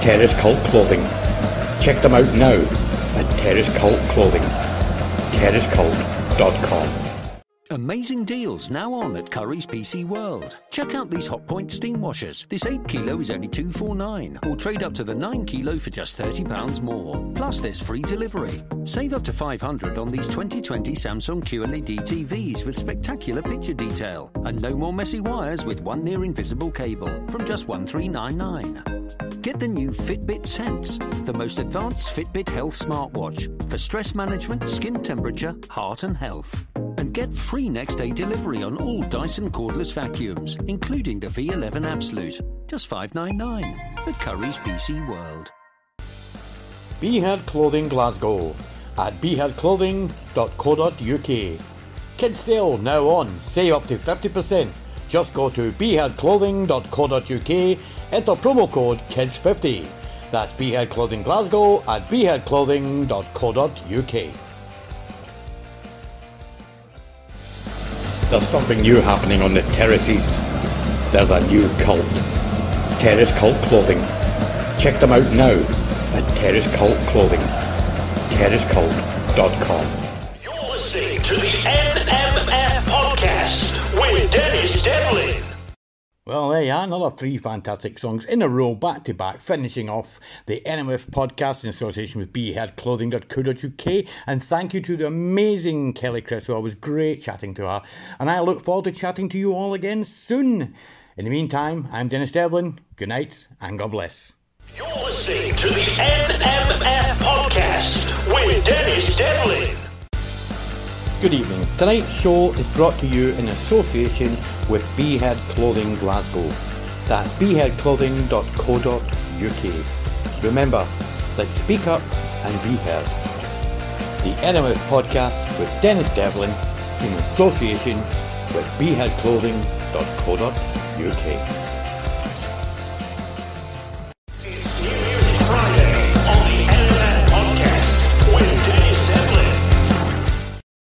A: Terrace Cult Clothing. Check them out now at Terrace Cult Clothing. TerraceCult.com.
E: Amazing deals now on at Currys PC World. Check out these Hotpoint steam washers. This 8 kilo is only 249 or trade up to the 9 kilo for just £30 more. Plus there's free delivery. Save up to 500 on these 2020 Samsung QLED TVs with spectacular picture detail and no more messy wires with one near invisible cable from just 1399. Get the new Fitbit Sense, the most advanced Fitbit health smartwatch for stress management, skin temperature, heart and health. And get free next day delivery on all Dyson cordless vacuums, including the V11 Absolute. Just $5.99 at Currys PC World.
A: Beehead Clothing Glasgow at beeheadclothing.co.uk. Kids sale now on. Save up to 50%. Just go to beeheadclothing.co.uk, enter promo code KIDS50. That's Beehead Clothing Glasgow at beeheadclothing.co.uk. There's something new happening on the terraces. There's a new cult. Terrace Cult Clothing. Check them out now at Terrace Cult Clothing. TerraceCult.com.
D: You're listening to the NMF Podcast with Denis Devlin.
A: Well, there you are, another three fantastic songs in a row, back to back, finishing off the NMF podcast in association with beeheadclothing.co.uk. And thank you to the amazing Kelly Cresswell. It was great chatting to her. And I look forward to chatting to you all again soon. In the meantime, I'm Denis Devlin. Good night and God bless.
D: You're listening to the NMF Podcast with Denis Devlin.
A: Good evening. Tonight's show is brought to you in association with Beehead Clothing Glasgow. That's beeheadclothing.co.uk. Remember, let's speak up and be heard. The NMF podcast with Denis Devlin in association with beeheadclothing.co.uk.